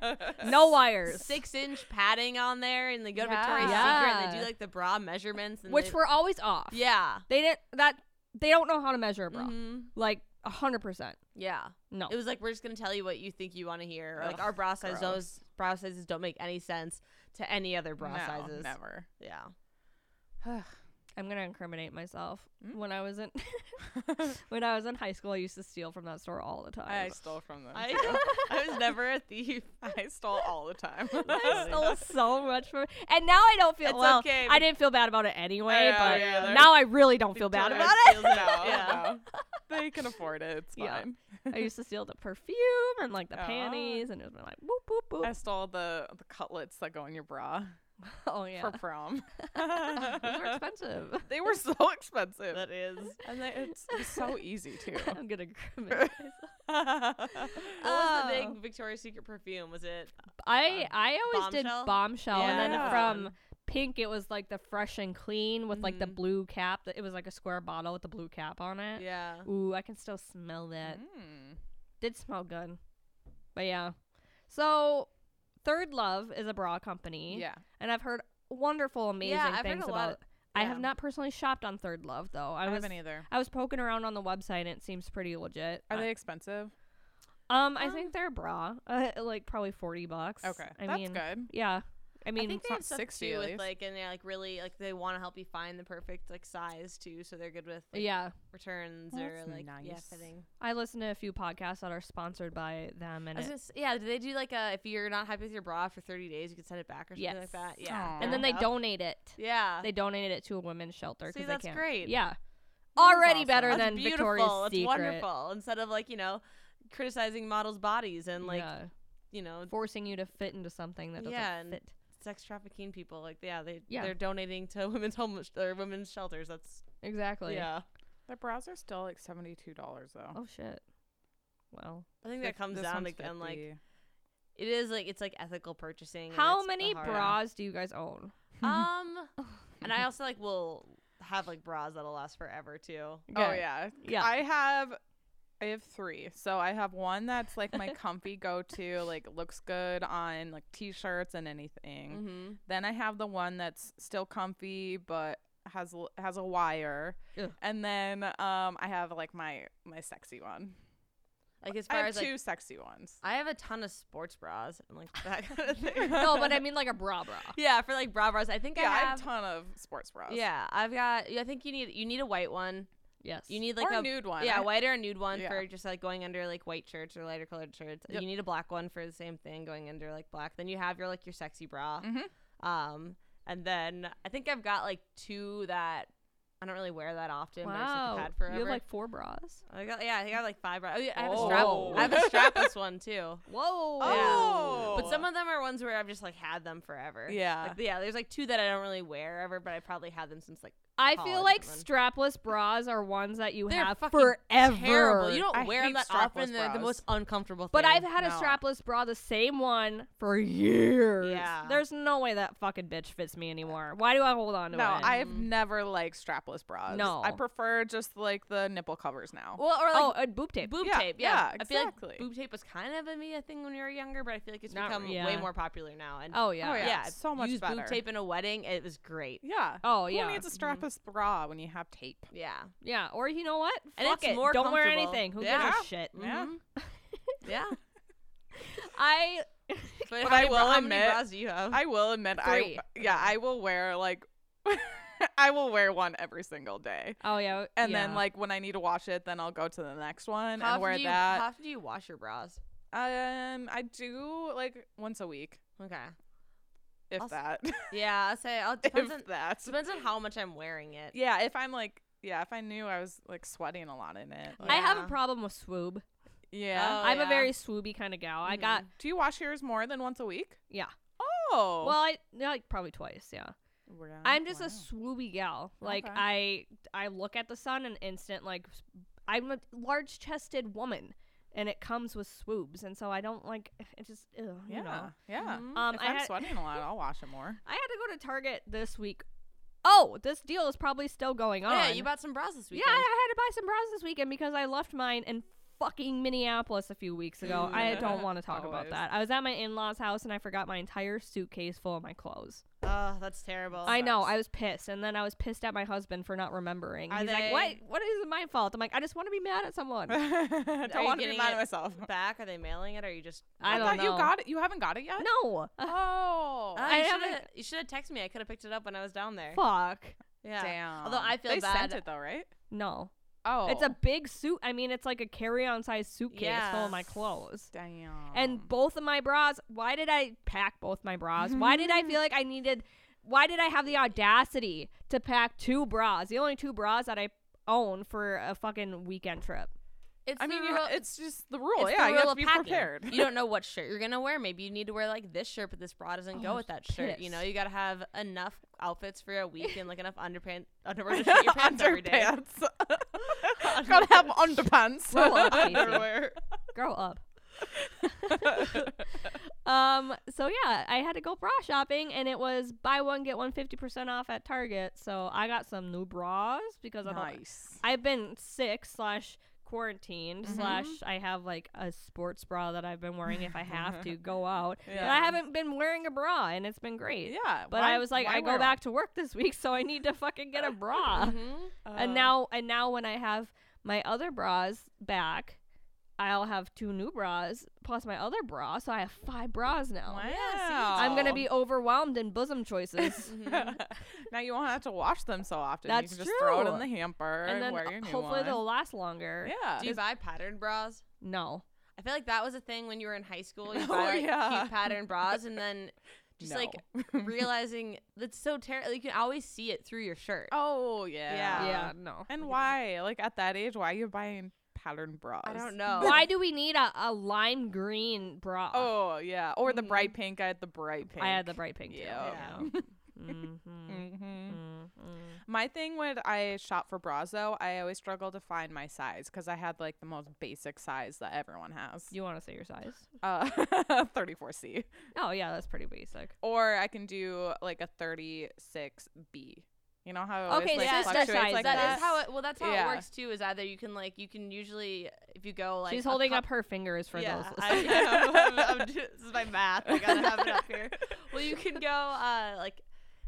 No wires. six inch padding on there and they go to Victoria's Yeah. Secret and they do like the bra measurements and Which they, were always off. yeah They didn't that they don't know how to measure a bra. Mhm. Like a hundred percent. yeah No. it was like we're just gonna tell you what you think you want to hear or, like our bra size gross. those bra sizes don't make any sense to any other bra no, sizes Never. yeah I'm gonna incriminate myself. Mm. When I was in when I was in high school, I used to steal from that store all the time. I stole from them. I. I was never a thief I stole all the time. I stole so much from, and now I don't feel It's well. okay. I didn't feel bad about it anyway, Yeah, but yeah, now I really don't feel bad about it. steals no. Yeah. no. They can afford it. It's Yeah. fine. I used to steal the perfume and like the Oh. panties, and it was like boop boop I stole the the cutlets that go in your bra Oh yeah, for prom. those were expensive. they were so expensive. that is and they, it's, it's so easy too. I'm gonna myself. what was Oh. the big Victoria's Secret perfume was it I I always did Bombshell? bombshell, and then from pink it was like the fresh and clean with like the Mhm. blue cap. It was like a square bottle with the blue cap on it. yeah Ooh, I can still smell that. Mm. Did smell good, but yeah. So, Third Love is a bra company, Yeah. and I've heard wonderful, amazing I've heard things a lot about. I have not personally shopped on Third Love though. I, I, was haven't either. I was poking around on the website and it seems pretty legit. Are I- they expensive? Um, I Um, think they're a bra, uh, like probably forty bucks. Okay. I That's mean, good. yeah. I mean, I think they have stuff 60 too with like and they're like really like they want to help you find the perfect like size too, so they're good with like, yeah. returns Well, or that's like yeah fitting. I listen to a few podcasts that are sponsored by them, and was it, gonna yeah, do they do like a if you're not happy with your bra for 30 days, you can send it back or something like that? Yeah, Aw. and then they donate it. Yeah, They donated it to a women's shelter See, because that's they can't. great. Yeah, already awesome. better That's than beautiful. Victoria's It's Secret. wonderful. Instead of like you know criticizing models' bodies and like yeah. you know forcing you to fit into something that doesn't Yeah, and fit. Sex trafficking people. Like yeah, they Yeah. they're donating to women's home or women's shelters. That's Exactly. yeah. Their bras are still like seventy two dollars though. Oh shit. Well, I think that comes down one's like like it is like it's like ethical purchasing. how many bras do you guys own? Um, and I also like will have like bras that'll last forever too. Oh yeah. Yeah. I have I have three. So I have one that's like my comfy go to, like looks good on like t shirts and anything. Mm-hmm. Then I have the one that's still comfy but has has a wire. Ugh. And then um I have like my my sexy one. Like as I far have as like two sexy ones. I have a ton of sports bras and like that kind of thing. no, but I mean like a bra bra. yeah, for like bra bras. I think Yeah, I I have. have a ton of sports bras. yeah, I've got. I think you need you need a white one. Yes. You need like or a a nude one. yeah, I- white or a nude one Yeah. for just like going under like white shirts or lighter colored shirts. Yep. You need a black one for the same thing, going under like black. Then you have your like your sexy bra. Mhm. Um, and then I think I've got like two that I don't really wear that often, but I just wow. like, had forever. You have like four bras. I got yeah, I think I have like five bras. Oh, yeah, I have a Oh. strap. I have a strapless one too. Whoa. Oh. But some of them are ones where I've just like had them forever. Yeah. Like, yeah. There's like two that I don't really wear ever, but I probably had them since like I feel like or strapless bras are ones that you they're have fucking forever. terrible. You don't I wear them that often. They're the most uncomfortable. But. I've had a strapless bra, the same one, for years. Yeah. There's no way that fucking bitch fits me anymore. Why do I hold on to No, it? No, I've Mm. never liked strapless bras. No. I prefer just like the nipple covers now. well, or like oh, a boob tape. boob Yeah, tape. Yeah, yeah, I feel exactly. like boob tape was kind of a me a thing when we were younger, but I feel like it's Not- become way more popular now. And oh yeah. Oh, yeah. yeah, so much use better. boob tape in a wedding. It was great. yeah. Oh Who yeah. needs a strapless bra when you have tape? Yeah, Yeah. Or you know what? And Fuck it's it. more Don't wear comfortable. anything. Who Yeah. gives a shit? Yeah. Mhm. yeah. I But, But how I many bra- will how many admit- bras do you have? I will admit, Three. I yeah, I will wear like, I will wear one every single day, Oh yeah. and yeah. then like when I need to wash it, then I'll go to the next one how and wear often do you, that. How often do you wash your bras? um, I do like once a week, Okay. If I'll s- that, Yeah, I'll say. I'll, depends, on, if that. depends on how much I'm wearing it. Yeah, if I'm like, yeah, if I knew I was like sweating a lot in it. Like- I have a problem with swoob. yeah. Oh, I'm yeah. a very swooby kind of gal. I got mm-hmm. do you wash yours more than once a week? yeah. Oh, Well, I like probably twice. Yeah. Wow, I'm just a wow. swooby gal. Like Okay. I I look at the sun and instant like I'm a large chested woman and it comes with swoobs and so I don't like it just ugh, you yeah, know. yeah. Mhm. Um if I I'm had, sweating a lot, I'll wash it more. I had to go to Target this week. Oh, this deal is probably still going Oh, on. yeah, you bought some bras this week. Yeah. I had to buy some bras this weekend because I left mine in fucking Minneapolis a few weeks ago. I don't want to talk about Always. that. I was at my in-laws' house and I forgot my entire suitcase full of my clothes. Oh, that's terrible. I know. I was pissed, and then I was pissed at my husband for not remembering. Are He's like, they- "What? What is it my fault?" I'm like, "I just want to be mad at someone." I don't you want to be getting mad it at myself. back. Are they mailing it, or are you just? I don't thought you got it. You haven't got it yet. no. Oh, Uh, I you haven't- shoulda- You should have texted me. I could have picked it up when I was down there. Fuck. Yeah. damn. Although I feel they bad. sent it though, right? No. Oh, It's a oh. big suit. I mean, it's like a carry-on size suitcase full of my clothes. damn. And both of my bras. Why did I pack both my bras? Why did I feel like I needed? Why did I have the audacity to pack two bras? The only two bras that I own for a fucking weekend trip. It's I mean, you rule- ha- it's just the rule. yeah, the you have to be packing. prepared. You don't know what shirt you're gonna wear. Maybe you need to wear like this shirt, but this bra doesn't Oh, go with that shirt. You know, you gotta have enough outfits for a week and like enough underpants, underwear to shoot your pants every day. Underpants. Gotta have underpants. Grow up. Grow up. Um. So yeah, I had to go bra shopping, and it was buy one get one fifty percent off at Target. So I got some new bras because I nice. I've been sick slash quarantined Mhm. slash I have like a sports bra that I've been wearing if I have to go out. Yeah. I haven't been wearing a bra, and it's been great. Yeah, But why- I was like, I go back to work this week, so I need to fucking get a bra. Mhm. one? and Uh, now, and now when I have my other bras back, I'll have two new bras plus my other bra, so I have five bras now. wow. Yeah, I'm gonna be overwhelmed in bosom choices. Mhm. now you won't have to wash them so often. That's you can just throw it in the hamper and, and then wear your new hopefully one. they'll last longer. yeah. Do you buy patterned bras? No. I feel like that was a thing when you were in high school. You Oh, buy like yeah. cute patterned bras, and then just like realizing that's so terrible. You can always see it through your shirt. oh yeah. Yeah. yeah, no. And why? Like at that age, why are you buying patterned bras? I don't know. Why do we need a, a lime green bra? Oh yeah, or the bright pink. I had the bright pink. I had the bright pink too. Yeah. Yeah. mm-hmm. hmm Mm-hmm. My thing when I shop for bras though, I always struggle to find my size because I had like the most basic size that everyone has. You want to say your size? Uh, 34C, Oh yeah, that's pretty basic. or I can do like a 36B. You know how it always, Okay, like, sister fluctuates size, like That that? is how it. Well, that's how Yeah. it works too. Is either you can like you can usually if you go like She's holding cup- up her fingers for yeah, those. I listening. am. I'm, I'm do- this is my math. I gotta have it up here. Well, you can go uh like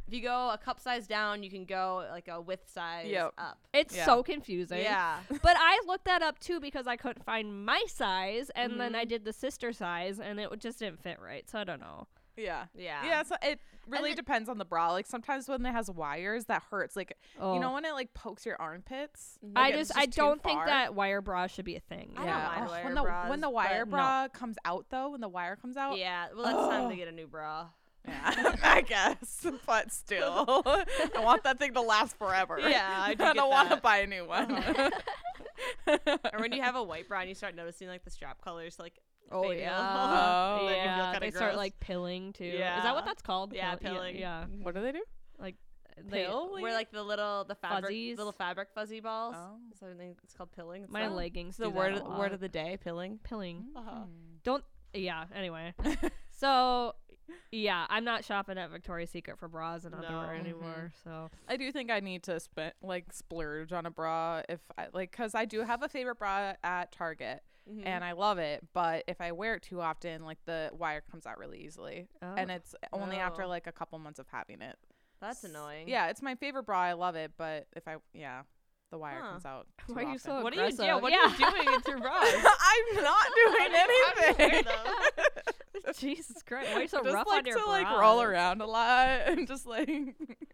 if you go a cup size down, you can go like a width size Yep. up. it's Yeah. so confusing. Yeah. But I looked that up too because I couldn't find my size, and then I Mhm. did the sister size, and it just didn't fit right. So I don't know. Yeah. Yeah. Yeah, so it really it- depends on the bra. Like sometimes when it has wires, that hurts. Like Oh. you know when it like pokes your armpits. Mhm. I like, it's just, I don't think far. that wire bra should be a thing. I don't yeah. mind wire when the bras, when the wire but- bra comes out though, when the wire comes out. Yeah. Well, that's time to get a new bra. Yeah, I guess, but still, I want that thing to last forever. Yeah, I do I don't want to buy a new one. Or when you have a white bra and you start noticing like the strap colors, like Oh fading yeah, Oh. then yeah. kinda They start like pilling too. Yeah. Is that what that's called? Yeah, Pill- pilling. Yeah. what do they do? Like they- Pill? where like the little the fabric Fuzzies. little fabric fuzzy balls. Oh. So I it's called pilling. It's my the- leggings. the do word that a word of the day, pilling. pilling. Uh-huh. Don't. Yeah. Anyway. So, yeah, I'm not shopping at Victoria's Secret for bras and underwear No. anymore. So, I do think I need to spend like splurge on a bra if I like because I do have a favorite bra at Target Mhm. and I love it, but if I wear it too often, like the wire comes out really easily, and Oh. it's only after like a couple months of having it. that's annoying. Yeah, it's my favorite bra. I love it, but if I yeah, the wire Huh. comes out. too Why are you so What are you? aggressive? Yeah. What Yeah. are you doing with your bra? I'm not doing How do you wear anything. Jesus Christ, why are you so just rough like on your to like roll around a lot and just like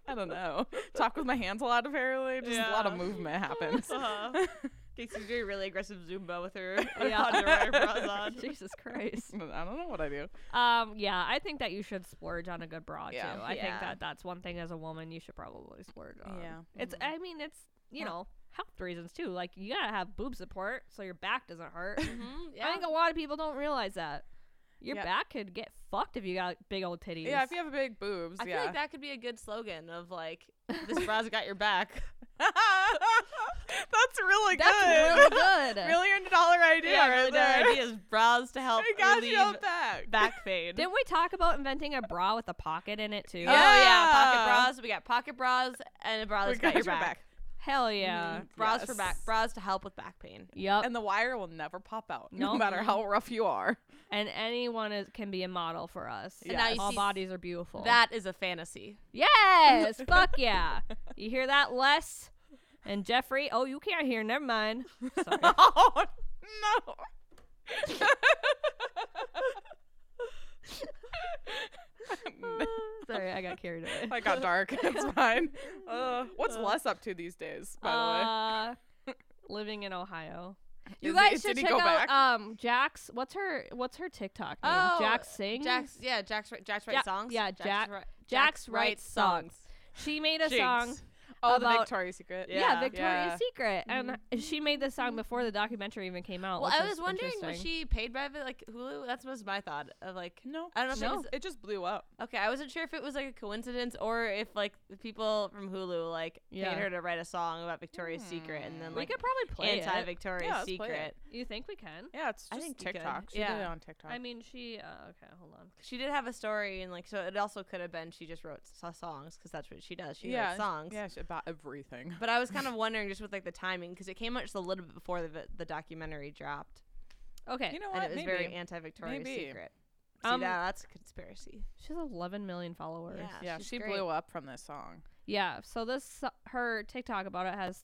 I don't know, talk with my hands a lot. Apparently, just a lot of movement happens. Uh-huh. Casey's doing really aggressive Zumba with her Yeah. underwear bras on. Jesus Christ. I don't know what I do. Um, yeah, I think that you should splurge on a good bra Yeah. too. I think that that's one thing as a woman you should probably splurge on. Yeah. It's. I mean, it's you know health reasons too. Like you gotta have boob support so your back doesn't hurt. Mhm, I think a lot of people don't realize that. Your Yeah. back could get fucked if you got big old titties. Yeah, if you have big boobs, I yeah. feel like that could be a good slogan of like, this bra's got your back. That's really That's good. really good. Million dollar idea yeah, right really there. good ideas. Bras to help I got relieve you on back. back pain. Didn't we talk about inventing a bra with a pocket in it too? Oh yeah, pocket bras. We got pocket bras and a bra We that's got, got your your back. Hell yeah. Mhm. Bras for back. Bras to help with back pain. Yep. And the wire will never pop out, no matter how rough you are. And anyone is, can be a model for us. And now you All bodies are beautiful. That is a fantasy. Yes, fuck yeah. You hear that, Les and Jeffrey? Oh, you can't hear. Never mind. Sorry. oh no. Sorry, I got carried away. I got dark. It's fine. Uh, what's Les up to these days, by the way? uh, living in Ohio. You Is guys should check out back? um Jax. What's her What's her TikTok name? Oh, Jax sings. Jax yeah, Jax right. Jax right Ja- songs. yeah, Jax Jack- ri- Jax writes songs. She made a Jinx. song. Oh, the about- Victoria's Secret. Yeah, Yeah. Victoria's Yeah. Secret, and mm-hmm. she mm-hmm. made this song mm-hmm. before the documentary even came out. Well, which I was wondering, was she paid by like Hulu? That's was my thought of like. No, I don't know No. it it just blew up. okay. I wasn't sure if it was like a coincidence or if like the people from Hulu like Yeah. paid her to write a song about Victoria's hmm. Secret and then like we like could probably play anti-Victoria's Yeah, Secret. You think we can? Yeah, it's I think. TikTok. She did Yeah. it on TikTok. I mean, she. Uh, okay, hold on. She did have a story and like so it also could have been she just wrote s- songs because that's what she does. She yeah, writes songs. Yeah, she- about everything. But I was kind of wondering just with like the timing because it came out just a little bit before the the documentary dropped, Okay, You know and what? it was Maybe. very anti-Victoria's Maybe. Secret. See Um, that? That's a conspiracy. she has 11 million followers. Yeah. yeah, she great. blew up from this song. Yeah, so this so- her TikTok about it has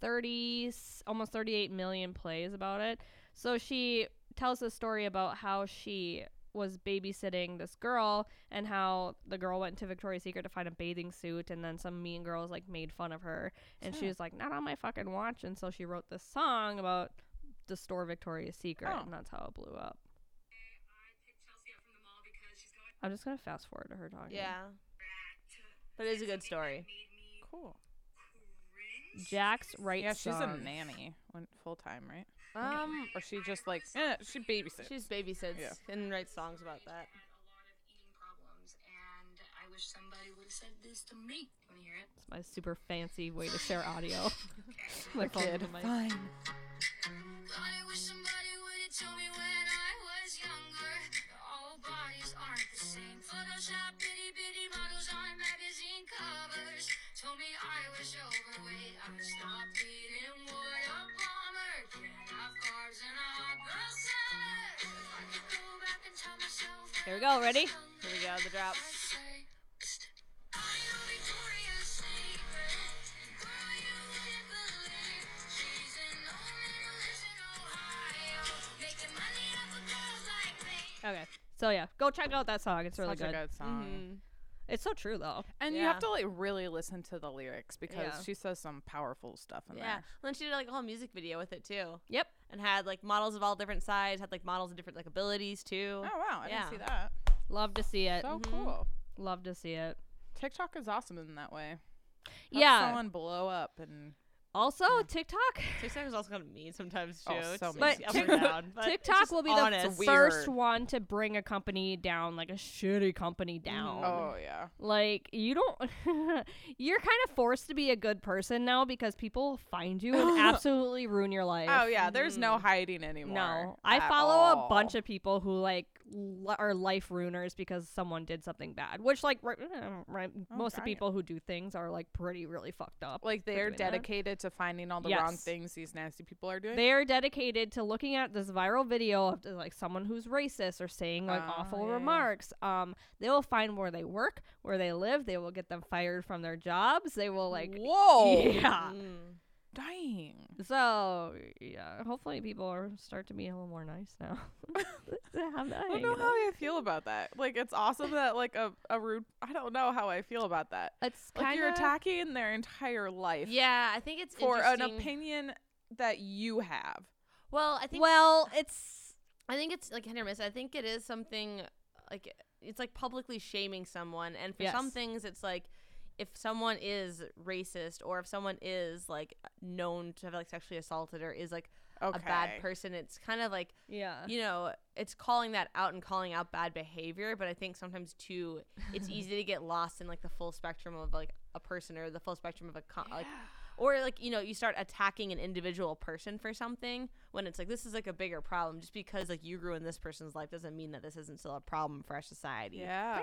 30 s- almost 38 million plays about it. So she tells a story about how she was babysitting this girl and how the girl went to Victoria's Secret to find a bathing suit and then some mean girls like made fun of her and she was like not on my fucking watch and so she wrote this song about the store Victoria's Secret Oh. and that's how it blew up. I'm just going to fast forward to her talking. Yeah, but it is a good story. Cool. Jax writes Yeah, she's a nanny, full time, right? Um, Or she just like, eh, she babysits. she's babysits Yeah. and writes songs about that. a lot of eating problems, and I wish somebody would have said this to me. Want to hear it? It's my super fancy way to share audio. my phone kid. my- Fine. God, I wish somebody would have told me when I was younger. All bodies aren't the same. Photoshop bitty bitty models on magazine covers. Told me I was overweight. I would stop eating wood. A bomber. Can't have carbs a hot girl summer. I could go back and tell myself. Here we go. Ready? Here we go. The drop. I'd say, I know Victoria's Secret. Girl, you wouldn't believe. She's an old middle-aged in Ohio. Making money off of girls like me. Okay. So yeah, go check out that song. It's really Such good. a good song. Mhm. It's so true though. And you Yeah. have to like really listen to the lyrics because Yeah. she says some powerful stuff in Yeah. there. Well, then she did like a whole music video with it too, Yep. and had like models of all different size, had like models of different like abilities too. Oh wow, I didn't see that. Love to see it. So Mhm. cool. Love to see it. TikTok is awesome in that way. Helps yeah. someone blow up and Also, Yeah. TikTok. TikTok is also kind of mean sometimes too. Oh, It's so like mean. But and down, but TikTok will be honest. the Weird. first one to bring a company down, like a shitty company down. oh yeah. Like you don't you're kind of forced to be a good person now because people find you and absolutely ruin your life. Oh yeah, there's no Mhm. hiding anymore. No. I follow all. a bunch of people who like li- are life ruiners because someone did something bad, which like right, eh, right most of people who do things are like pretty really fucked up. like they're doing that. dedicated to finding all the wrong things these nasty people are doing. They are dedicated to looking at this viral video of like someone who's racist or saying like Oh, awful yeah. remarks. Um, they will find where they work, where they live. They will get them fired from their jobs. They will like Whoa. yeah. Mm. Dying. So yeah, hopefully people are start to be a little more nice now. To have that I don't hanging know how I feel about that. Like it's awesome that like a, a rude I don't know how I feel about that. It's Like kind you're attacking their entire life Yeah, I think it's for an opinion that you have. Well, I think well, it's I think it's like hit or miss. I think it is something like it's like publicly shaming someone, and for some things, it's like if someone is racist or if someone is like known to have like sexually assaulted or is like Okay. a bad person, it's kind of like yeah. you know it's calling that out and calling out bad behavior. But I think sometimes too, it's easy to get lost in like the full spectrum of like a person or the full spectrum of a con- like or like you know you start attacking an individual person for something when it's like this is like a bigger problem just because like you ruin this person's life doesn't mean that this isn't still a problem for our society Yeah.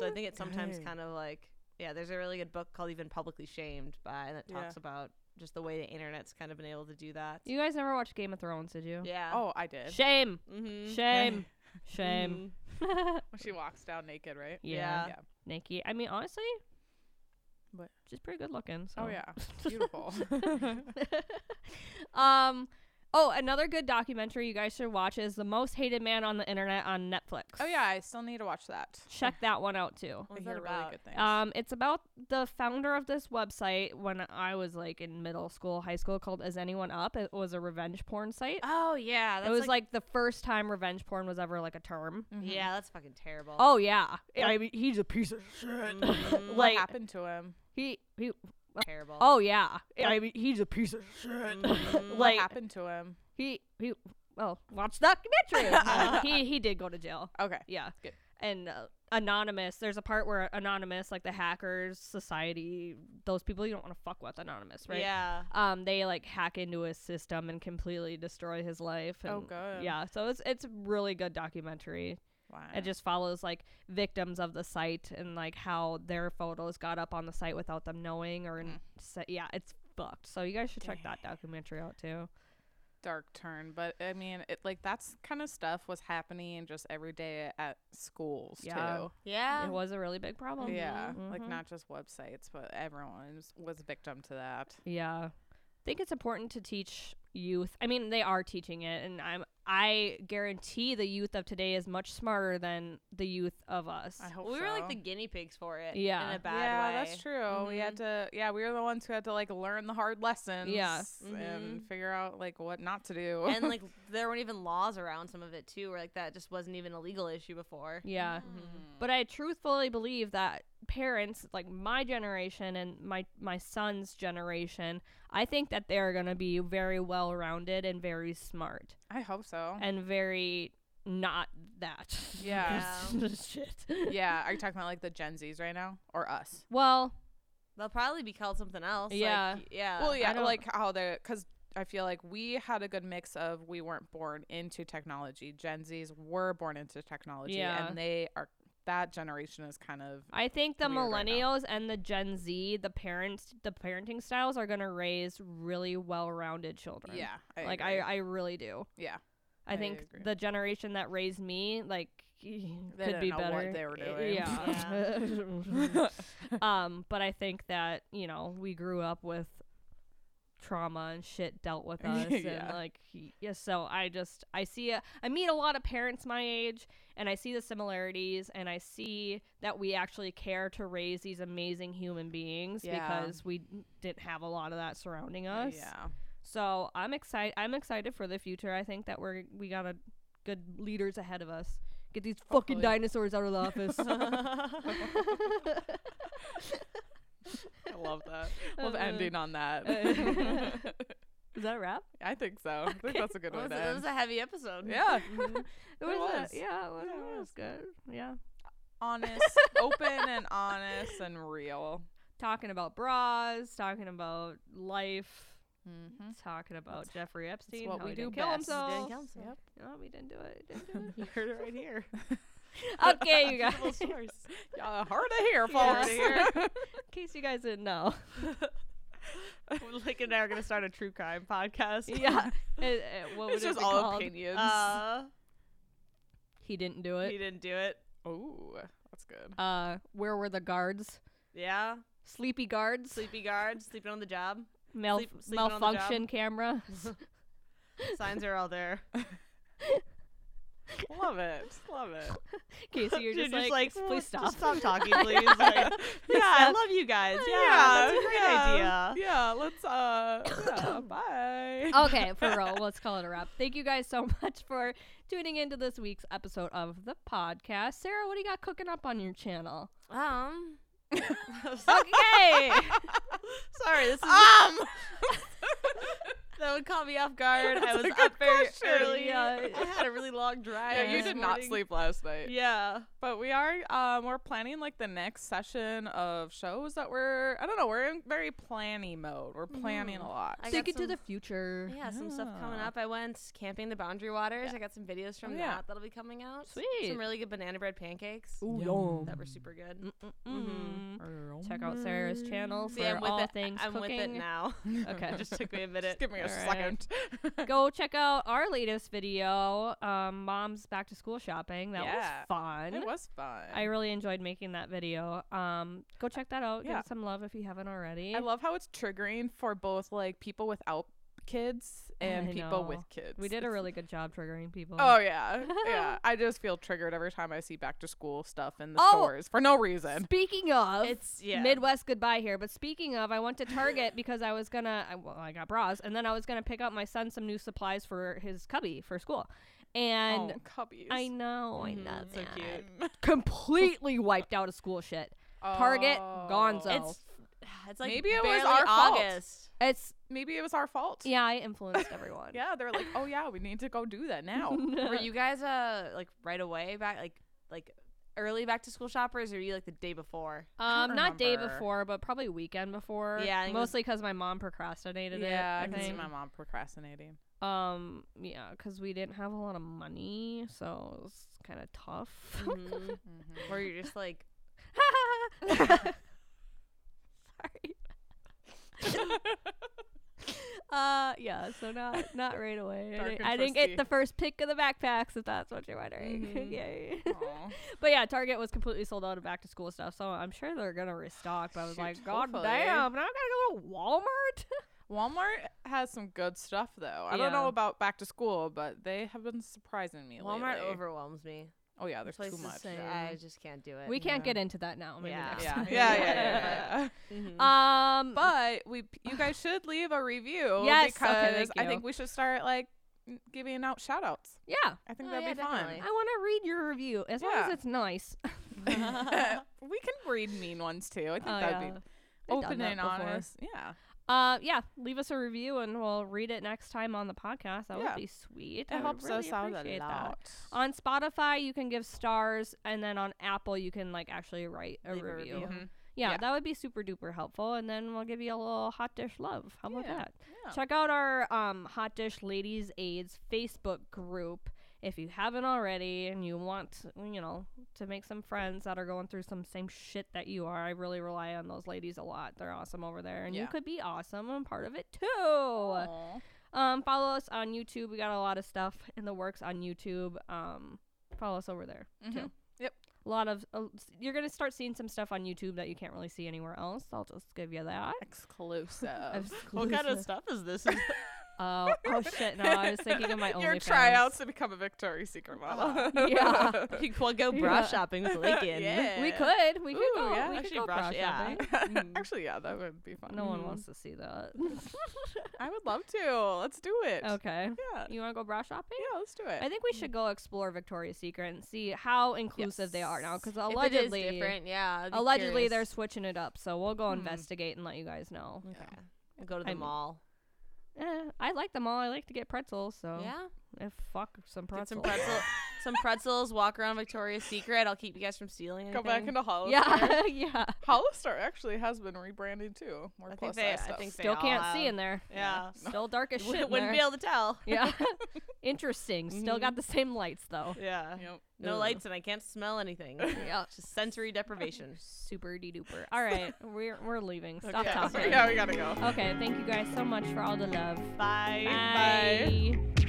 so i think it's sometimes Dang. kind of like yeah there's a really good book called even publicly shamed by that it Yeah. talks about just the way the internet's kind of been able to do that You guys never watched Game of Thrones, did you? yeah Oh, I did. Shame. mm-hmm. Shame. Shame. When she walks down naked, right? yeah. Yeah. Nikki. I mean, honestly, What? she's pretty good looking. So. Oh yeah. Beautiful. um. Oh, another good documentary you guys should watch is The Most Hated Man on the Internet on Netflix. oh yeah, I still need to watch that. Check that one out too. I What's hear that really good things. Um, it's about the founder of this website when I was like in middle school, high school, called Is Anyone Up? It was a revenge porn site. oh yeah it was like, the first time revenge porn was ever like a term. Mhm. yeah that's fucking terrible Oh yeah, I mean he's a piece of shit. Mhm. what like- happened to him? he he. Terrible Oh yeah, I mean he's a piece of shit. Mhm. like what happened to him? he he. Well, watch the documentary. Uh, he he did go to jail. Okay. Yeah. Good. And uh, Anonymous, there's a part where Anonymous, like the hackers society, those people you don't want to fuck with Anonymous, right? yeah Um, they like hack into his system and completely destroy his life. Oh, good. Yeah, so it's it's really good documentary. Wow. It just follows like victims of the site and like how their photos got up on the site without them knowing or Mm. sa- yeah, it's fucked. So you guys should check that documentary out too. dark turn, but I mean, it like that's kind of stuff was happening just every day at schools Yeah. too. yeah It was a really big problem. Yeah, like Mhm. not just websites, but everyone was, was victim to that. Yeah. I think it's important to teach youth. I mean, they are teaching it and I'm I guarantee the youth of today is much smarter than the youth of us. I hope we so. were like the guinea pigs for it Yeah. in a bad yeah, way that's true. We had to. Yeah, we were the ones who had to like learn the hard lessons. Yeah. and Mhm. figure out like what not to do. and like there weren't even laws around some of it too where like that just wasn't even a legal issue before yeah. Mm. But I truthfully believe that parents, like my generation and my my son's generation, I think that they're going to be very well-rounded and very smart I hope so. and very not that. Yeah. Shit. yeah, are you talking about like the Gen Zs right now or us? Well, they'll probably be called something else like, Yeah. yeah well, yeah, don't- like how they're because I feel like we had a good mix of we weren't born into technology. Gen Zs were born into technology, Yeah. and they are that generation is kind of I think the weird right millennials and the Gen Z, the parents, the parenting styles are going to raise really well-rounded children. yeah. I like agree. I, I really do. yeah. I, I think agree. the generation that raised me, like, They could didn't be know better. what they were I- doing. Yeah. um, but I think that you know we grew up with trauma and shit dealt with us, Yeah. and like, yeah. So I just I see a, I meet a lot of parents my age, and I see the similarities, and I see that we actually care to raise these amazing human beings Yeah. because we didn't have a lot of that surrounding us. Yeah. So I'm excited. I'm excited for the future. I think that we're we got a good leaders ahead of us. Get these fucking dinosaurs out of the office. I love that. Love Uh, ending on that. Is that a wrap? I think so. I think that's a good It way was, it end. was a heavy episode Yeah. It was, was. A, yeah, it was, Yeah, it it was was. good. Yeah. honest, open and honest and real. Talking about bras, talking about life, Mm-hmm. talking about Jeffrey Epstein. what how we he do didn't kill best. himself. Didn't kill himself. Yep. No, we didn't do it. Didn't do it. you heard it right here it. okay, you guys. Y'all Yeah, hard to hear, Yeah. folks. In case you guys didn't know. Like and I are gonna start a true crime podcast. yeah. It, it, what would it's it just be all called? opinions. Uh, He didn't do it. he didn't do it. Oh, that's good. Uh, where were the guards? Yeah. Sleepy guards. Sleepy guard, sleeping on the job. Mal- Sleep- sleeping on the job. malfunction camera. Signs are all there. Love it. Love it. Casey, you're just, like, "Mm, please stop. Just stop talking, please. Like, yeah, I love you guys. Yeah, that's a great yeah, idea. Yeah, let's uh yeah, bye. okay, for real. Let's call it a wrap. Thank you guys so much for tuning into this week's episode of the podcast. Sarah, what do you got cooking up on your channel? Um. Okay. Sorry, this is Um that would caught me off guard. I was a up good very question. early. Uh, I had a really long drive. Yeah, you this did not sleep last night. Yeah. But we are um we're planning like the next session of shows that we're I don't know, we're in very planning mode. We're planning Mhm. a lot. I Think got into some- the future. Yeah, some stuff coming up. I went camping the Boundary Waters. Yeah. I got some videos from Oh, yeah. that that'll be coming out. Sweet. Some really good banana bread pancakes Ooh, Yum. that were super good. Mm-hmm. Check out Sarah's channel for See, I'm with all it. things I'm cooking. with it now. Okay. just took me a minute. Just give me a All right. Second. Go check out our latest video, um, Mom's Back to School Shopping. That Yeah. was fun. It was fun. I really enjoyed making that video. Um, go check that out. Give it some love if you haven't already. I love how it's triggering for both like people without kids and I people know. with kids. we did a really good job triggering people. Oh yeah, yeah. I just feel triggered every time I see back to school stuff in the Oh! stores for no reason. Speaking of, It's yeah. Midwest goodbye here. But speaking of, I went to Target because I was gonna. I, well, I got bras, and then I was gonna pick up my son some new supplies for his cubby for school. And oh, cubbies. I know, I Mhm, know, it's so cute. Completely wiped out of school shit. Target, Oh. gonzo. It's it's like Maybe it was barely our fault. August. It's Maybe it was our fault. yeah, I influenced everyone. Yeah, they're like, oh yeah, we need to go do that now. Were you guys uh like right away back like like early back to school shoppers or were you like the day before? Um, not day before, but probably weekend before. Yeah, I think it was- mostly because my mom procrastinated yeah, I it. can see my mom procrastinating. Um, yeah, because we didn't have a lot of money, so it was kind of tough. Mhm. Mhm. Where you're just like Sorry. uh, yeah. So not not right away. I Dark didn't, I didn't get the first pick of the backpacks, if that's what you're wondering. Mhm. Yay. But yeah, Target was completely sold out of back to school stuff, so I'm sure they're gonna restock. But I was Shoot, like, God hopefully. damn, now I gotta go to Walmart. Walmart has some good stuff though. I don't know about back to school, but they have been surprising me Walmart lately. overwhelms me. Oh yeah, there's too much. I just can't do it. we can't yeah. get into that now. Maybe Yeah. next Yeah, time. yeah, yeah, yeah, yeah. Mhm. Um, But we, you guys should leave a review. Yes, okay, because thank I you. think we should start like n- giving out shout outs. yeah, I think Oh, that'd yeah, be fun. definitely. I want to read your review as long as Yeah. it's nice. we can read mean ones too. I think Oh, that'd yeah. be They've done open that and before. honest. Yeah. Uh, yeah, leave us a review and we'll read it next time on the podcast. That Yeah. would be sweet. It I would helps really us out a lot. that. On Spotify, you can give stars, and then on Apple, you can like actually write a Leave a review. review. Mhm. Yeah, Yeah. that would be super duper helpful, and then we'll give you a little hot dish love. How about Yeah. that? Yeah. Check out our um, Hot Dish Ladies AIDS Facebook group if you haven't already and you want, you know, to make some friends that are going through some same shit that you are. I really rely on those ladies a lot. They're awesome over there, and you could be awesome and part of it too. Aw. Um, follow us on YouTube. We got a lot of stuff in the works on YouTube. Um, follow us over there too. Mhm. Yep. A lot of uh, you're gonna start seeing some stuff on YouTube that you can't really see anywhere else. I'll just give you that. Exclusive. what kind of stuff is this? Oh, oh shit! No, I was thinking of my own. Your tryouts to become a Victoria's Secret model. Yeah. you could go bra Yeah. shopping with Lincoln. Yeah. We could. We could Ooh, go. yeah. We Actually, could go brush- bra yeah. shopping. Mhm. Actually, yeah, that would be fun. No one Mhm. wants to see that. I would love to. Let's do it. okay. Yeah. You want to go bra shopping? Yeah, let's do it. I think we should go explore Victoria's Secret and see how inclusive they are now. Because If it is allegedly, different, yeah. I'd be allegedly they're switching it up. So we'll go Hmm. investigate and let you guys know. Okay. We'll go to the I'm- mall. Eh, I like them all. I like to get pretzels. So Yeah. Eh, fuck some Get some pretzels. pretzel, some pretzels. Walk around Victoria's Secret. I'll keep you guys from stealing. Go Anything. back into Hollister. yeah, yeah. Hollister actually has been rebranded too. More I think they- size I stuff. think they Still all can't see in there. Yeah. Still dark as shit. in Wouldn't be able to tell. Yeah. Interesting. Still got Mhm. the same lights though. Yeah. Yep. No Ugh. lights and I can't smell anything. Yeah. It's Just sensory deprivation. Super de duper. All right, we're we're leaving. Stop Okay. talking. yeah, we gotta go. Okay, thank you guys so much for all the love. Bye. Bye.